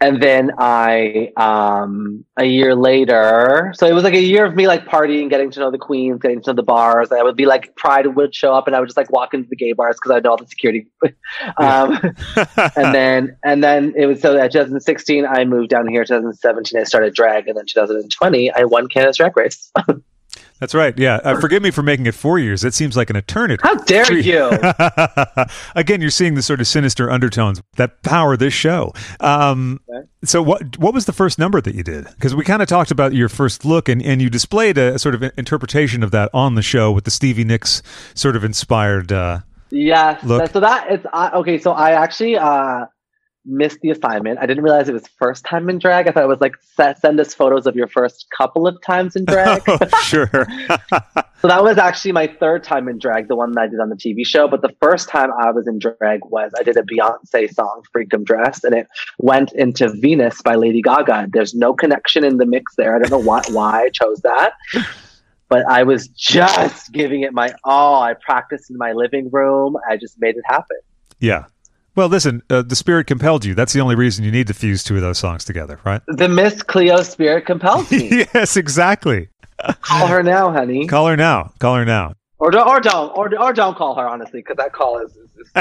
And then I um a year later, so it was like a year of me like partying, getting to know the queens, getting to know the bars. I would be like Pride would show up, and I would just like walk into the gay bars because I know all the security. [laughs] um, [laughs] and then and then it was so that 2016 I moved down here. 2017 I started drag, and then 2020 I won Canada's Drag Race. [laughs] That's right. Yeah. Uh, forgive me for making it four years. It seems like an eternity. How dare Three- you? [laughs] Again, you're seeing the sort of sinister undertones that power this show. Um, So, what what was the first number that you did? Because we kind of talked about your first look, and, and you displayed a sort of interpretation of that on the show with the Stevie Nicks sort of inspired. Uh, Yes. Look. So that it's uh, okay. So I actually uh, missed the assignment. I didn't realize it was first time in drag. I thought it was like se- send us photos of your first couple of times in drag. [laughs] oh, sure. [laughs] so that was actually my third time in drag, the one that I did on the TV show. But the first time I was in drag was I did a Beyonce song, Freakum Dress, and it went into Venus by Lady Gaga. There's no connection in the mix there. I don't know why, why I chose that. But I was just giving it my all. I practiced in my living room. I just made it happen. yeah. Well, listen, uh, the spirit compelled you. That's the only reason you need to fuse two of those songs together, right? The Miss Cleo spirit compels me. [laughs] yes, exactly. call her now, honey, Call her now. Call her now. or don't, or don't, or, or don't call her honestly, because that call is, is, is. [laughs]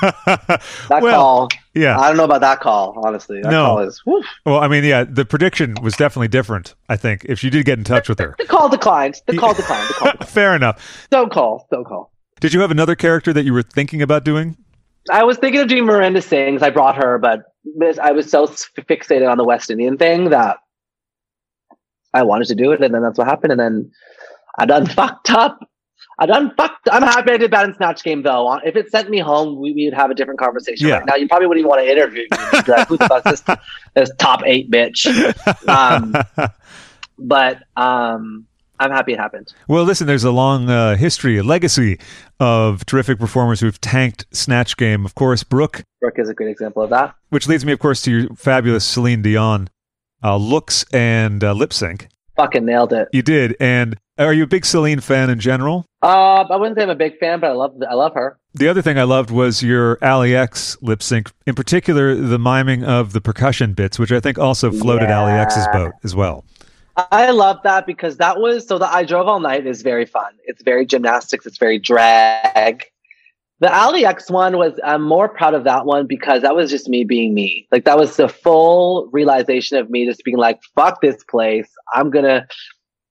That well, call, yeah. I don't know about that call. Honestly, that No. call is. Woof. Well, I mean, yeah, the prediction was definitely different. I think if you did get in touch with her, The call declined. The call declined. The call. [laughs] Declined. fair enough. Don't call. Don't call. Did you have another character that you were thinking about doing? I was thinking of doing Miranda Sings. I brought her, but I was so fixated on the West Indian thing that I wanted to do it, and then that's what happened. And then I done [laughs] fucked up. I done fucked. I'm happy I did bad in Snatch Game though. If it sent me home, we, we would have a different conversation. Yeah. Right now, you probably wouldn't even want to interview me. Like, Who the this, [laughs] this top eight bitch? Um, [laughs] but um, I'm happy it happened. well, listen, there's a long uh, history, a legacy of terrific performers who've tanked Snatch Game. Of course, Brooke, Brooke is a great example of that. which leads me, of course, to your fabulous Celine Dion uh, looks and uh, lip sync. Fucking nailed it. You did. And are you a big Celine fan in general? Uh, I wouldn't say I'm a big fan, but I love I love her. The other thing I loved was your Allie X lip sync, in particular the miming of the percussion bits, which I think also floated Allie X's boat as well. I love that because that was so the I drove all night is very fun. It's very gymnastics. It's very drag. The Allie X one was I'm more proud of that one because that was just me being me. Like that was the full realization of me just being like, fuck this place. I'm gonna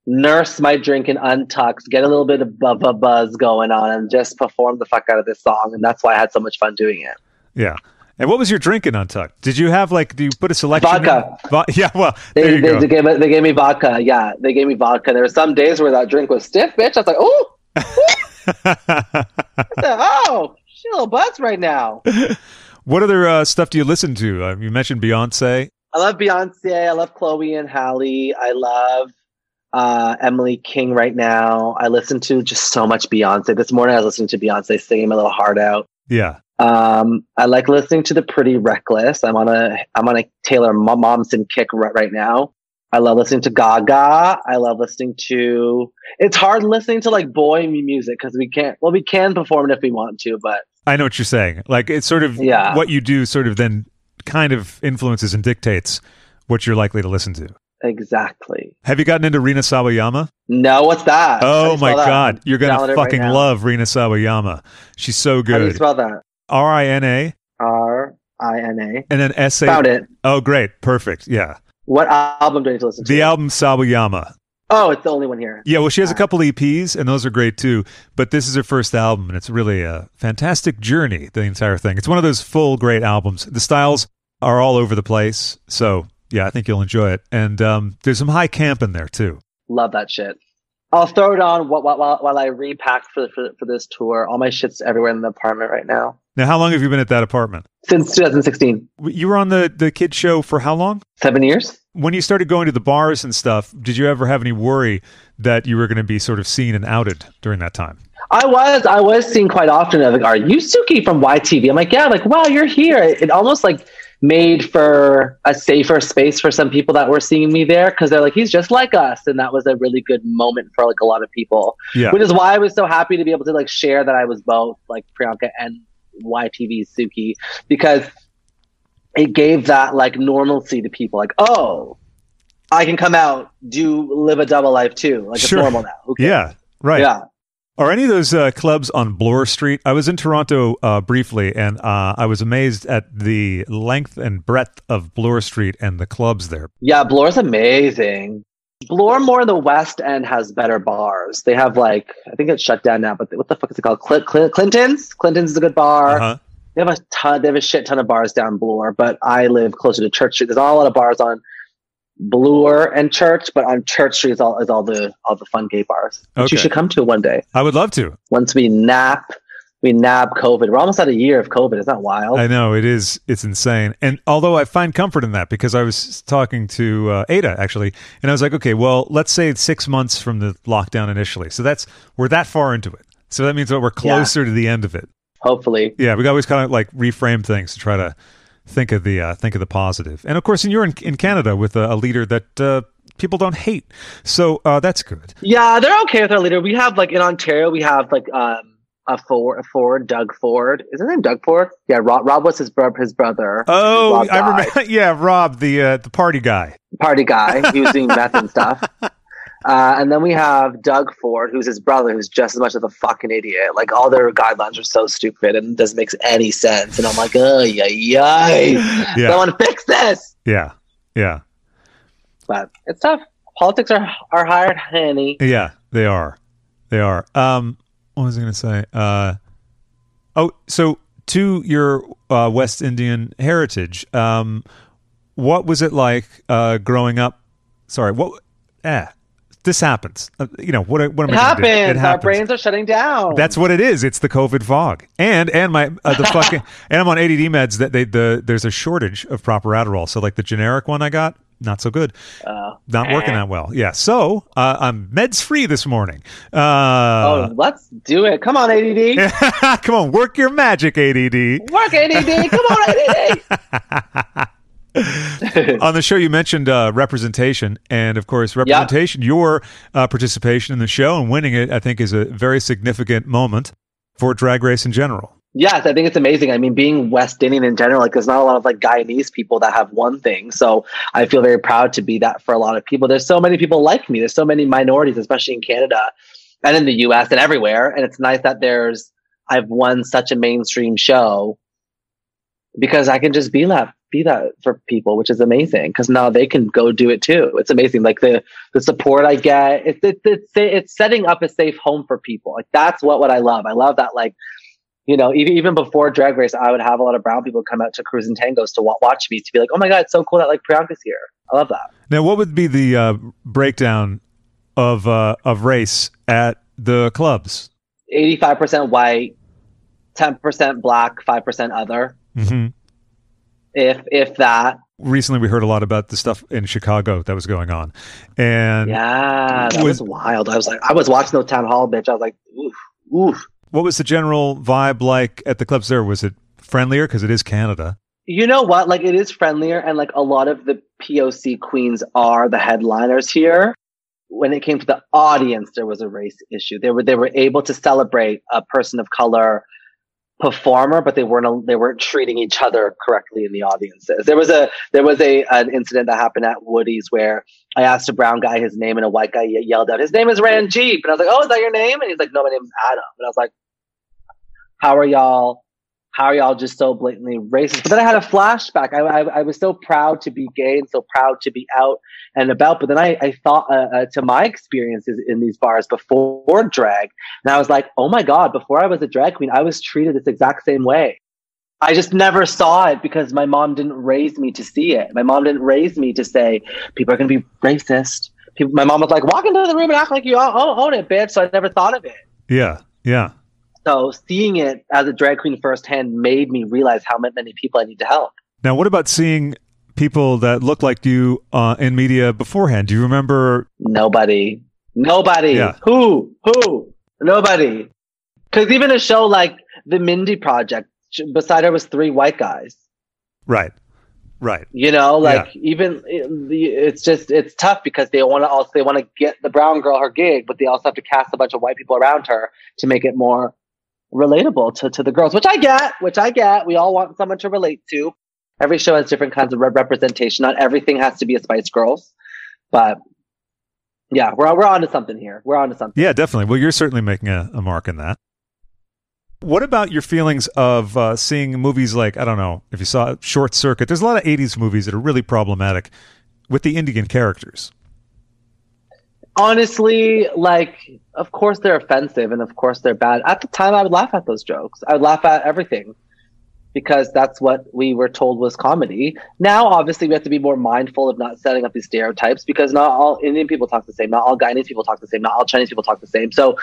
nurse my drink and untucked, get a little bit of bu- bu- buzz going on, and just perform the fuck out of this song. And that's why I had so much fun doing it. Yeah. And what was your drink in Untucked? Did you have like? Do you put a selection? Vodka. Vo- [laughs] yeah. Well, there They, you they, go. they gave me, they gave me vodka. Yeah, they gave me vodka. There were some days where that drink was stiff, bitch. I was like, oh, oh, [laughs] she a little buzz right now. what other uh, stuff do you listen to? Uh, you mentioned Beyonce. I love Beyonce. I love Chloe and Halle. I love uh, Emily King right now. I listen to just so much Beyonce. This morning I was listening to Beyonce singing my little heart out. Yeah. Um, I like listening to the Pretty Reckless. I'm on a I'm on a Taylor Mo- Momsen kick right, right now. I love listening to Gaga. I love listening to. It's hard listening to like boy music because we can't. Well, we can perform it if we want to, but I know what you're saying. Like it's sort of Yeah. what you do, sort of then kind of influences and dictates what you're likely to listen to. Exactly. Have you gotten into Rina Sawayama? No, what's that? Oh my that? God, you're gonna it right fucking love Rina Sawayama. She's so How do you good. spell that? R I N A R I N A. and then S A. Found it. Oh, great, perfect. Yeah, What album do I need to listen to? the album Sawayama. Oh, it's the only one here. Yeah, well, she has a couple EPs, and those are great too. But this is her first album, and it's really a fantastic journey. The entire thing. It's one of those full great albums. The styles are all over the place, so yeah, I think you'll enjoy it. And um, there's some high camp in there too. Love that shit. I'll throw it on while, while, while I repack for, for for this tour. All my shit's everywhere in the apartment right now. Now, how long have you been at that apartment? Since 2016. You were on the the kid show for how long? Seven years? When you started going to the bars and stuff, did you ever have any worry that you were going to be sort of seen and outed during that time? I was I was seen quite often. Like, are you Suki from YTV? I'm like, yeah. Like, wow, you're here. It almost like made for a safer space for some people that were seeing me there because they're like, he's just like us, and that was a really good moment for like a lot of people. Yeah. Which is why I was so happy to be able to like share that I was both like Priyanka and YTV's Suki because it gave that like normalcy to people. Like, oh, I can come out, do live a double life too. Like Sure. it's normal now. Cares? Yeah. Right. Yeah. Are any of those uh, clubs on Bloor Street? I was in Toronto uh, briefly, and uh, I was amazed at the length and breadth of Bloor Street and the clubs there. Yeah, Bloor's amazing. Bloor more in the West End has better bars. They have like I think it's shut down now, but what the fuck is it called? Cl- Cl- Clinton's. Clinton's is a good bar. Uh-huh. They have a ton. They have a shit ton of bars down Bloor, but I live closer to Church Street. There's not a lot of bars on Bloor and Church, but on Church Street is all is all the all the fun gay bars. Which Okay. you should come to one day. I would love to. Once we nap, we nab COVID. We're almost at a year of COVID. Isn't that wild? I know it is. It's insane. And although I find comfort in that because I was talking to uh, Ada actually, and I was like, okay, well, let's say it's six months from the lockdown initially. So that's we're that far into it. So that means that we're closer to the end of it. Hopefully. Yeah, we always kind of like reframe things to try to think of the uh, think of the positive. And of course, and you're in, in Canada with a, a leader that uh, people don't hate, so uh, that's good. Yeah, they're okay with our leader. We have like in Ontario, we have like um a Ford, a Ford, Doug Ford. Is his name Doug Ford? Yeah, Rob, Rob was his bro- his brother. Oh, I remember. [laughs] Yeah, Rob, the uh, the party guy. party guy. He was doing meth and stuff. [laughs] Uh, and then we have Doug Ford, who's his brother, who's just as much of a fucking idiot. Like all their guidelines are so stupid and doesn't make any sense. And I'm like, oh, yeah, yeah. Yeah. Someone fix this. Yeah, yeah, But it's tough. Politics are are hard, honey. yeah. They are, they are. Um, what was I going to say? Uh, oh, so to your uh, West Indian heritage, um, what was it like uh, growing up? Sorry, what? Eh, this happens. Uh, you know what? What am It I gonna do? happens. Our brains are shutting down. That's what it is. It's the COVID fog, and and my uh, the fucking [laughs] and I'm on ADD meds that they the there's a shortage of proper Adderall. So like the generic one I got, not so good, Uh, not working that well. Yeah, so uh, I'm meds free this morning. oh, Uh, let's do it. Come on, ADD. [laughs] come on, work your magic, ADD. Work, ADD. Come on, ADD. [laughs] [laughs] on the show, you mentioned uh, representation, and of course, representation. Your uh, participation in the show and winning it, I think, is a very significant moment for Drag Race in general. Yes, I think it's amazing. I mean, being West Indian in general, like there's not a lot of like Guyanese people that have one thing. So I feel very proud to be that for a lot of people. There's so many people like me. There's so many minorities, especially in Canada and in the US and everywhere. And it's nice that there's I've won such a mainstream show because I can just be that be that for people, which is amazing. Because now they can go do it too. It's amazing. Like the the support I get. It's it's it's it's setting up a safe home for people. Like that's what what I love. I love that like you know, even even before Drag Race, I would have a lot of brown people come out to Crews and Tangos to wa- watch me to be like, "Oh my god, it's so cool that like Priyanka's here." I love that. Now, what would be the uh, breakdown of uh, of race at the clubs? Eighty-five percent white, ten percent black, five percent other. hmm If if that, Recently, we heard a lot about the stuff in Chicago that was going on, and yeah, that Was- was wild. I was like, I was watching the town hall, bitch. I was like, oof, oof. what was the general vibe like at the clubs? There was it friendlier because it is Canada. You know what? Like it is friendlier, and like a lot of the POC queens are the headliners here. When it came to the audience, there was a race issue. They were they were able to celebrate a person of color performer, but they weren't they weren't treating each other correctly in the audiences. There was a there was a an incident that happened at Woody's where I asked a brown guy his name and a white guy yelled out, "His name is Ranjeep," and I was like, "Oh, is that your name?" And he's like, "No, my name is Adam." And I was like, "How are y'all? How are y'all just so blatantly racist?" But then I had a flashback. I, I, I was so proud to be gay and so proud to be out and about. But then I, I thought uh, uh, to my experiences in these bars before drag, and I was like, oh my God, before I was a drag queen, I was treated this exact same way. I just never saw it because my mom didn't raise me to see it. My mom didn't raise me to say people are going to be racist. People, my mom was like, walk into the room and act like you own, own it, bitch. So I never thought of it. Yeah, yeah. So seeing it as a drag queen firsthand made me realize how many people I need to help. Now, what about seeing people that look like you uh, in media beforehand? Do you remember? Nobody. Nobody. Yeah. Who? Who? Nobody. Because even a show like The Mindy Project, beside her was three white guys. Right, right. You know, like even it- it's just it's tough because they want to also they want to get the brown girl her gig, but they also have to cast a bunch of white people around her to make it more relatable to, to the girls, which I get, which I get. We all want someone to relate to. Every show has different kinds of re- representation. Not everything has to be a Spice Girls, but yeah, we're we're on to something here. We're on to something. Yeah, definitely. Well, you're certainly making a, a mark in that. What about your feelings of uh, seeing movies like, I don't know, if you saw Short Circuit? There's a lot of 80s movies that are really problematic with the Indian characters. honestly, like, of course they're offensive and of course they're bad. At the time, I would laugh at those jokes. I would laugh at everything because that's what we were told was comedy. Now, obviously, we have to be more mindful of not setting up these stereotypes because not all Indian people talk the same, not all Guyanese people talk the same, not all Chinese people talk the same. So,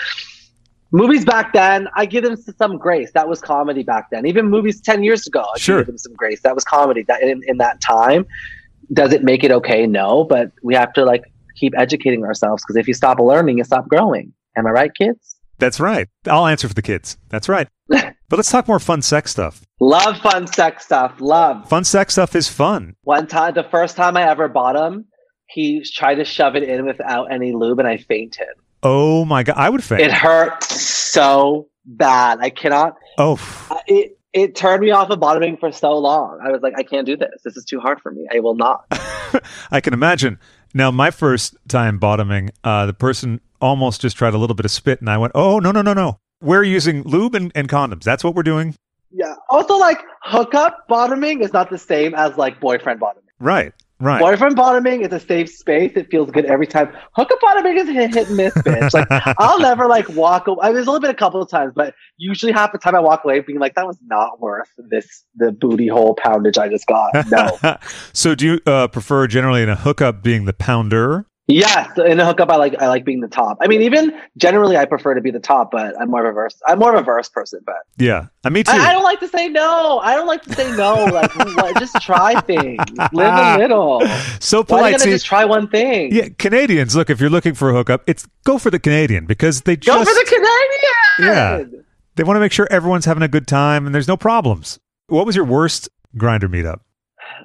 movies back then, I give them some grace. That was comedy back then. Even movies 10 years ago, I Sure. give them some grace. That was comedy that in, in that time. Does it make it okay? No, but we have to like keep educating ourselves because if you stop learning, you stop growing. Am I right, kids? That's right. I'll answer for the kids. That's right. [laughs] but let's talk more fun sex stuff. Love fun sex stuff. Love. Fun sex stuff is fun. One time, the first time I ever bought him, he tried to shove it in without any lube and I fainted. Oh my God. I would faint. It hurt so bad. I cannot. oh, It it turned me off of bottoming for so long. I was like, I can't do this. This is too hard for me. I will not. [laughs] I can imagine. Now, my first time bottoming, uh, the person almost just tried a little bit of spit, and I went, "Oh no, no, no, no! We're using lube and, and condoms. That's what we're doing." Yeah. Also, like hookup bottoming is not the same as like boyfriend bottoming. Right, right. Boyfriend bottoming is a safe space. It feels good every time. Hookup bottoming is hit, hit and miss, bitch. [laughs] Like I'll never like walk away. I mean, there's only been a couple of times, but usually half the time I walk away being like, that was not worth this the booty hole poundage I just got. No. [laughs] so, do you uh, prefer generally in a hookup being the pounder? Yes, in a hookup I like I like being the top. I mean, even generally I prefer to be the top, but I'm more of a verse. I'm more of a verse person, but Yeah, uh, me too. I, I don't like to say no. I don't like to say no. [laughs] Like just try things. Live a little. so Why polite. gonna See, just try one thing? yeah, Canadians. Look, if you're looking for a hookup, it's go for the Canadian because they just, Go for the Canadian. Yeah. they want to make sure everyone's having a good time and there's no problems. What was your worst Grindr meetup?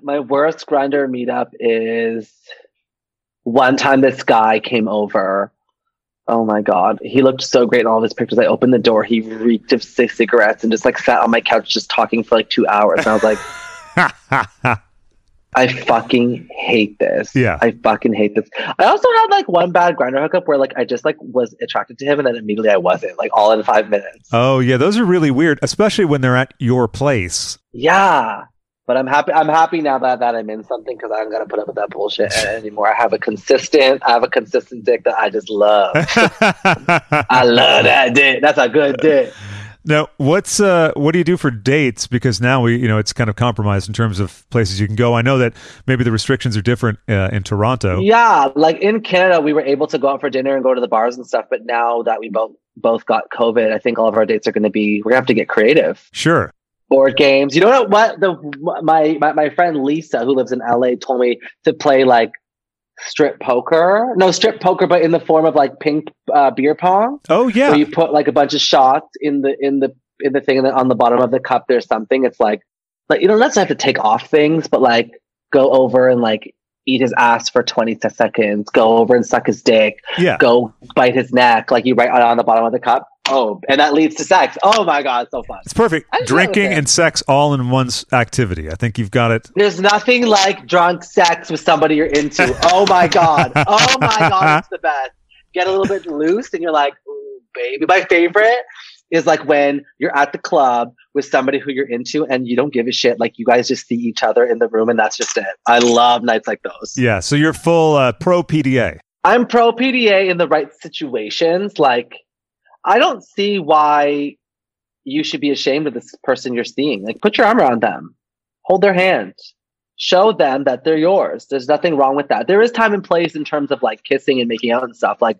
my worst Grindr meetup is one time this guy came over. Oh my god, he looked so great in all of his pictures. I opened the door, he reeked of cigarettes and just like sat on my couch just talking for like two hours. And I was like, [laughs] I fucking hate this. Yeah. I fucking hate this. I also had like one bad Grindr hookup where like I just like was attracted to him and then immediately I wasn't, like all in five minutes. oh yeah, those are really weird, especially when they're at your place. Yeah. But I'm happy. I'm happy now that, that I'm in something because I'm gonna put up with that bullshit anymore. I have a consistent. I have a consistent dick that I just love. [laughs] I love that dick. That's a good dick. now, what's uh, what do you do for dates? Because now we, you know, it's kind of compromised in terms of places you can go. I know that maybe the restrictions are different uh, in Toronto. Yeah, like in Canada, we were able to go out for dinner and go to the bars and stuff. But now that we both both got COVID, I think all of our dates are going to be. We're gonna have to get creative. Sure. Board games. You know what? The my my my friend Lisa, who lives in LA, told me to play like strip poker. No, strip poker, but in the form of like pink uh, beer pong. Oh yeah. where you put like a bunch of shots in the in the in the thing and then on the bottom of the cup there's something it's like like you don't necessarily have to take off things but like go over and like eat his ass for 20 seconds go over and suck his dick yeah. go bite his neck like you write on, on the bottom of the cup Oh, and that leads to sex. Oh my god, so fun. It's perfect. Drinking it. and sex all in one activity. I think you've got it. There's nothing like drunk sex with somebody you're into. Oh my god. Oh my god, it's the best. Get a little bit loose and you're like, ooh, baby. My favorite is like when you're at the club with somebody who you're into and you don't give a shit. Like you guys just see each other in the room and that's just it. I love nights like those. Yeah. So you're full uh, pro PDA. I'm pro PDA in the right situations. Like, I don't see why you should be ashamed of this person you're seeing. Like, put your arm around them, hold their hand, show them that they're yours. There's nothing wrong with that. There is time and place in terms of like kissing and making out and stuff. Like,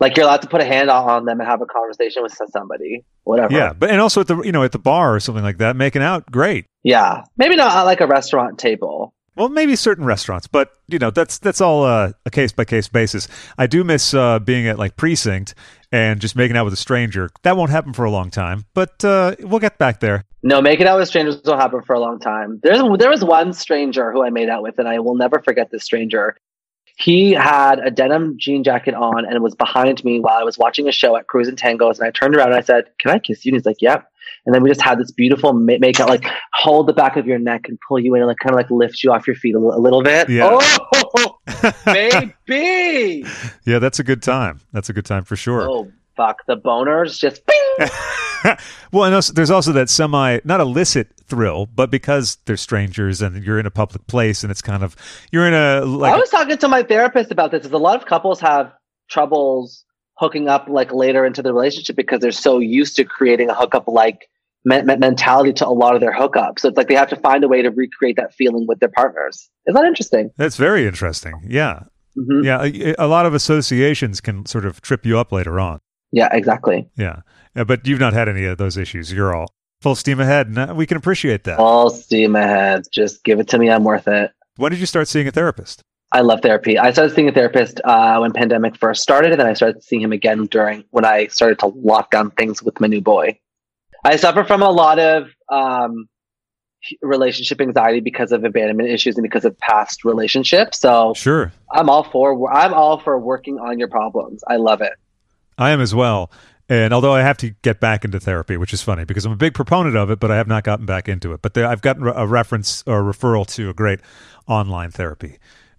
like you're allowed to put a hand on them and have a conversation with somebody, whatever. Yeah. But and also at the you know at the bar or something like that, making out, great. yeah. Maybe not at like a restaurant table. Well, maybe certain restaurants, but you know that's that's all uh, a case by case basis. I do miss uh, being at like precinct and just making out with a stranger. That won't happen for a long time, but uh, we'll get back there. No, making out with strangers will happen for a long time. There's there was one stranger who I made out with, and I will never forget this stranger. He had a denim jean jacket on and was behind me while I was watching a show at Crews and Tangos. And I turned around and I said, "Can I kiss you?" And he's like, "Yep." And then we just had this beautiful ma- make out, like hold the back of your neck and pull you in, and like kind of like lift you off your feet a, little bit. Yeah. Oh, [laughs] baby! Yeah, that's a good time. That's a good time for sure. Oh, fuck the boners just. Bing! [laughs] well, and also, there's also that semi not illicit thrill, but because they're strangers and you're in a public place and it's kind of you're in a like I was talking to my therapist about this. Is a lot of couples have troubles hooking up like later into the relationship because they're so used to creating a hookup like me- me- mentality to a lot of their hookups. So it's like they have to find a way to recreate that feeling with their partners. Is that interesting? that's very interesting. Yeah, hmm yeah. A, a lot of associations can sort of trip you up later on. Yeah, exactly. Yeah, Uh, but you've not had any of those issues. You're all full steam ahead, and uh, we can appreciate that. All steam ahead. Just give it to me. I'm worth it. When did you start seeing a therapist? I love therapy. I started seeing a therapist uh, when pandemic first started, and then I started seeing him again during when I started to lock down things with my new boy. I suffer from a lot of um, relationship anxiety because of abandonment issues and because of past relationships. So Sure, I'm all for I'm all for working on your problems. I love it. I am as well. And although I have to get back into therapy, which is funny because I'm a big proponent of it, but I have not gotten back into it. But there, I've gotten a reference or referral to a great online therapy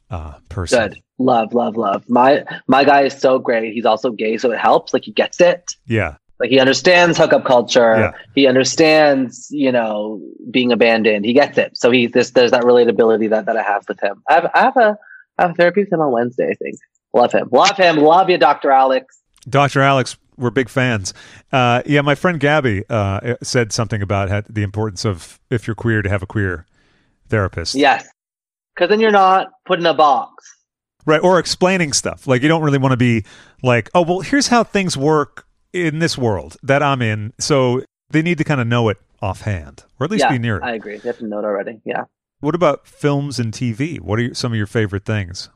uh, person. Good. Love, love, love. My my guy is so great. He's also gay, so it helps. Like he gets it. Yeah, Like he understands hookup culture. Yeah. He understands, you know, being abandoned. He gets it. So he this there's that relatability that, that I have with him. I have I have a I have therapy with him on Wednesday, I think. Love him. Love him. Love you, Dr. Alex. Dr. Alex, we're big fans. Uh, yeah, my friend Gabby uh, said something about the importance of if you're queer to have a queer therapist. Yes. Cause then you're not put in a box. Right. Or explaining stuff. Like you don't really want to be like, oh, well, here's how things work in this world that I'm in. So they need to kind of know it offhand or at least yeah, be near it. I agree. You have to know it already. Yeah. what about films and TV? What are your, some of your favorite things?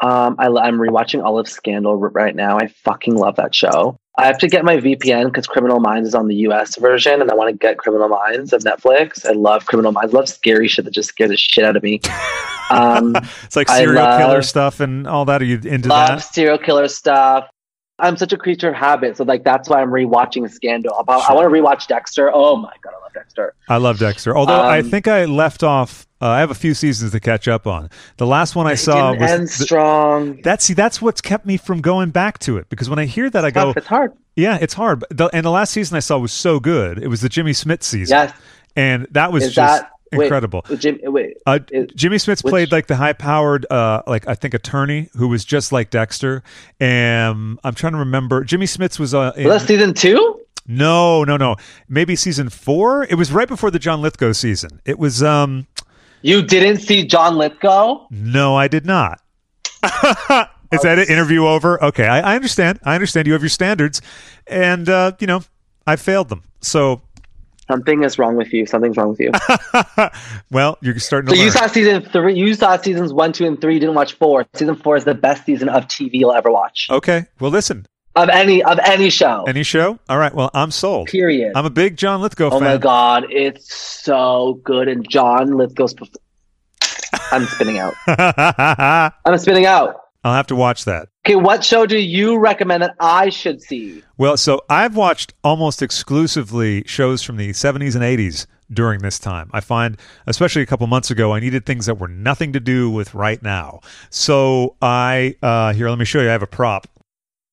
Um, I, I'm rewatching all of Scandal right now. I fucking love that show. I have to get my VPN because Criminal Minds is on the US version, and I want to get Criminal Minds of Netflix. I love Criminal Minds. I love scary shit that just scares the shit out of me. [laughs] Um, It's like serial killer stuff and all that. Are you into love that? serial killer stuff. I'm such a creature of habit, so like that's why I'm rewatching Scandal. I, I want to rewatch Dexter. Oh my god, I love Dexter. I love Dexter. Although I Um, think I left off. Uh, I have a few seasons to catch up on. The last one I saw was end the- strong. That's see, that's what's kept me from going back to it because when I hear that, I go, Tough, it's hard. "Yeah, it's hard." But the, and the last season I saw was so good. It was the Jimmy Smits season, Yes. and that was Is just that wait, incredible. Jim, wait, Uh, Jimmy Smits which- played like the high-powered, uh, like I think attorney who was just like Dexter. And I'm trying to remember. Jimmy Smits was uh, in, was that season two? no, no, no, maybe season four. It was right before the John Lithgow season. It was um, You didn't see John Lithgow? no, I did not. [laughs] Is that an Interview over? Okay, I, I understand. I understand. You have your standards, and uh, you know I failed them. So, Something is wrong with you. Something's wrong with you. [laughs] well, you're starting so you saw season three. You saw seasons one, two, and three. Didn't watch four. Season four is the best season of TV you'll ever watch okay, well, listen. of any of any show. Any show? All right. Well, I'm sold. period. I'm a big John Lithgow oh fan. oh fan. my god, it's so good. And John Lithgow's. I'm spinning out. [laughs] I'm spinning out. I'll have to watch that. Okay, what show do you recommend that I should see? Well, so I've watched almost exclusively shows from the 70s and 80s during this time. I find, especially a couple months ago, I needed things that were nothing to do with right now. So I, uh, here, let me show you. I have a prop.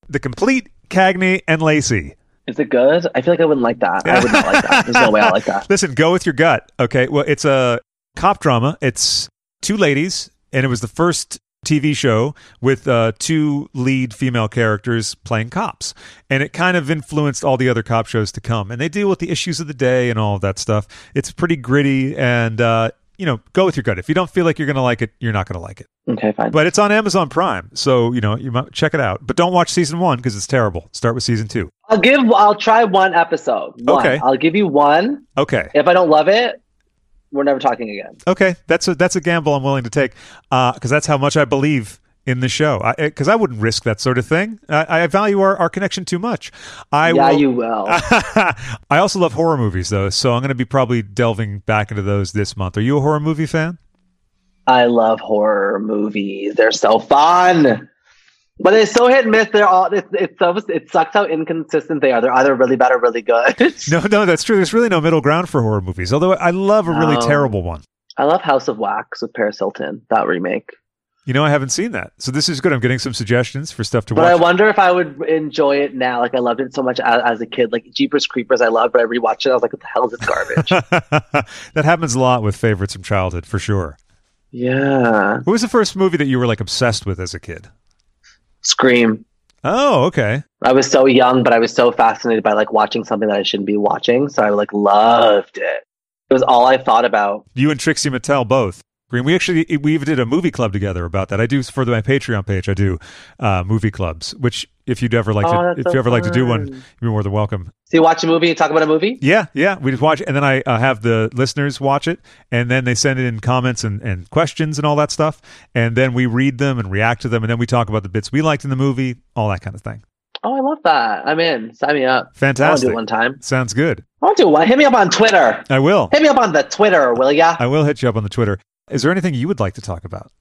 The complete Cagney and Lacey. Is it good? I feel like I wouldn't like that. I would not like that. There's no way I like that. [laughs] Listen, go with your gut. Okay. Well, it's a cop drama. It's two ladies, and it was the first TV show with uh, two lead female characters playing cops. And it kind of influenced all the other cop shows to come. And they deal with the issues of the day and all of that stuff. It's pretty gritty and, uh, you know, go with your gut. If you don't feel like you're going to like it, you're not going to like it. Okay, fine. But it's on Amazon Prime. So, you know, you might check it out. But don't watch season one because it's terrible. Start with season two. I'll give. I'll try one episode. One. Okay. I'll give you one. Okay. If I don't love it, we're never talking again. Okay, that's a that's a gamble I'm willing to take uh, because that's how much I believe in the show. Because I, eh, I, wouldn't risk that sort of thing. I, I value our, our connection too much. I yeah, will, you will. [laughs] I also love horror movies though, so I'm going to be probably delving back into those this month. Are you a horror movie fan? I love horror movies. They're so fun. But it's so hit and miss. They're all it's it's so it sucks how inconsistent they are. They're either really bad or really good. [laughs] no, no, that's true. There's really no middle ground for horror movies. Although I love a really No. terrible one. I love House of Wax with Paris Hilton. That remake. You know, I haven't seen that, so this is good. I'm getting some suggestions for stuff to watch. But I wonder if I would enjoy it now. Like I loved it so much as, as a kid. Like Jeepers Creepers, I loved, but I rewatched it. I was like, "What the hell is this garbage?" [laughs] that happens a lot with favorites from childhood, for sure. yeah, What was the first movie that you were like obsessed with as a kid? Scream. Oh, okay. I was so young, but I was so fascinated by like watching something that I shouldn't be watching. So I like loved it. It was all I thought about. You and Trixie Mattel both. Green. We actually we even did a movie club together about that. I do for my Patreon page. I do uh, movie clubs. Which if you'd ever like Oh, to, if so you ever like to do one, you're more than welcome. So you watch a movie and talk about a movie? Yeah, yeah. We just watch it, and then I uh, have the listeners watch it, and then they send it in comments and, and questions and all that stuff, and then we read them and react to them, and then we talk about the bits we liked in the movie, all that kind of thing. Oh, I love that. I'm in. Sign me up. I want to Fantastic. do it one time. Sounds good. I'll do one. Hit me up on Twitter. I will. Hit me up on the Twitter, will ya? I will hit you up on the Twitter. Is there anything you would like to talk about?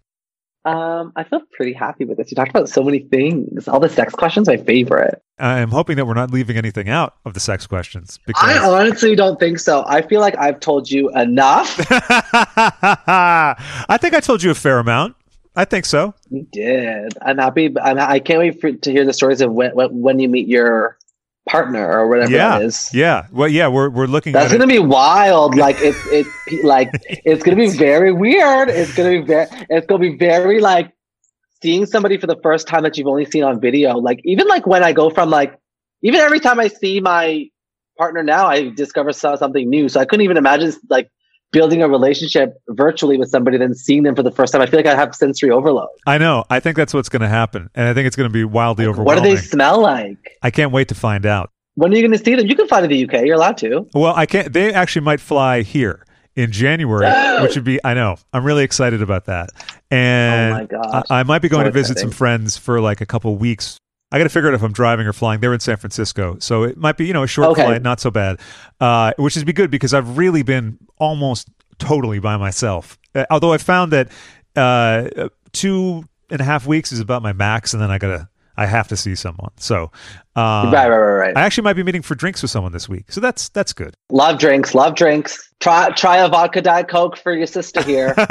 Um, I feel pretty happy with this. You talked about so many things. All the sex questions, my favorite. I'm hoping that we're not leaving anything out of the sex questions because I honestly don't think so. I feel like I've told you enough. [laughs] I think I told you a fair amount. I think so. you did. I'm happy. I'm, I can't wait for, to hear the stories of when, when, when you meet your partner or whatever yeah, that is. yeah. Well, yeah. We're we're looking That's gonna be wild. [laughs] Like it's it's like it's gonna be very weird. It's gonna be very it's gonna be very like seeing somebody for the first time that you've only seen on video. Like even like when I go from like even every time I see my partner now, I discover something new. So I couldn't even imagine like building a relationship virtually with somebody then seeing them for the first time. I feel like I have sensory overload. I know. I think that's what's going to happen, and I think it's going to be wildly overwhelming. What do they smell like? I can't wait to find out. When are you going to see them? You can fly to the UK. You're allowed to. Well, I can't. They actually might fly here in January, [gasps] which would be. I know. I'm really excited about that, and Oh my gosh. I, I might be going So to visit some friends for like a couple weeks. I got to figure out if I'm driving or flying. They're in San Francisco, so it might be you know a short Okay. flight, not so bad. Uh, which is be good because I've really been almost totally by myself. Uh, although I found that uh, two and a half weeks is about my max, and then I gotta I have to see someone. So um, right, right, right, right. I actually might be meeting for drinks with someone this week, so that's that's good. love drinks. Love drinks. Try try a vodka diet coke for your sister here. [laughs] you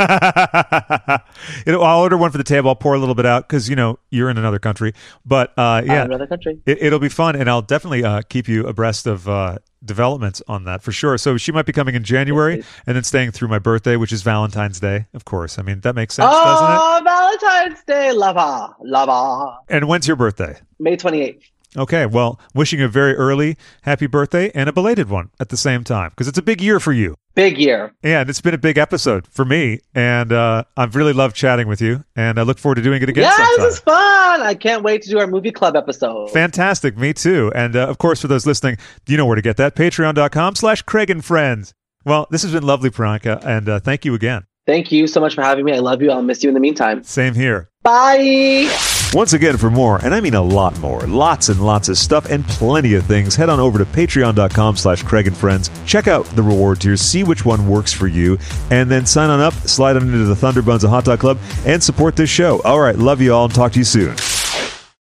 know, I'll order one for the table. I'll pour a little bit out because you know you're in another country. But uh, yeah, another country. it, it'll be fun, and I'll definitely uh, keep you abreast of uh, developments on that for sure. So she might be coming in January, and then staying through my birthday, which is Valentine's Day, of course. I mean that makes sense, doesn't it? Oh, Valentine's Day, lover, lover. And when's your birthday? May twenty eighth. Okay, well, wishing a very early happy birthday and a belated one at the same time because it's a big year for you. Big year. Yeah, and it's been a big episode for me, and uh, I've really loved chatting with you, and I look forward to doing it again yeah, sometime. this is fun. I can't wait to do our movie club episode. Fantastic, me too. And uh, of course, for those listening, you know where to get that. Patreon.com slash Craig and Friends. Well, this has been lovely, Priyanka, and uh, thank you again. Thank you so much for having me. I love you. I'll miss you in the meantime. Same here. Bye. Once again, for more, and I mean a lot more, lots and lots of stuff and plenty of things, head on over to patreon.com slash Craig and Friends. Check out the reward tiers, see which one works for you, and then sign on up, slide on into the Thunderbuns of Hot Dog Club, and support this show. All right, love you all, and talk to you soon.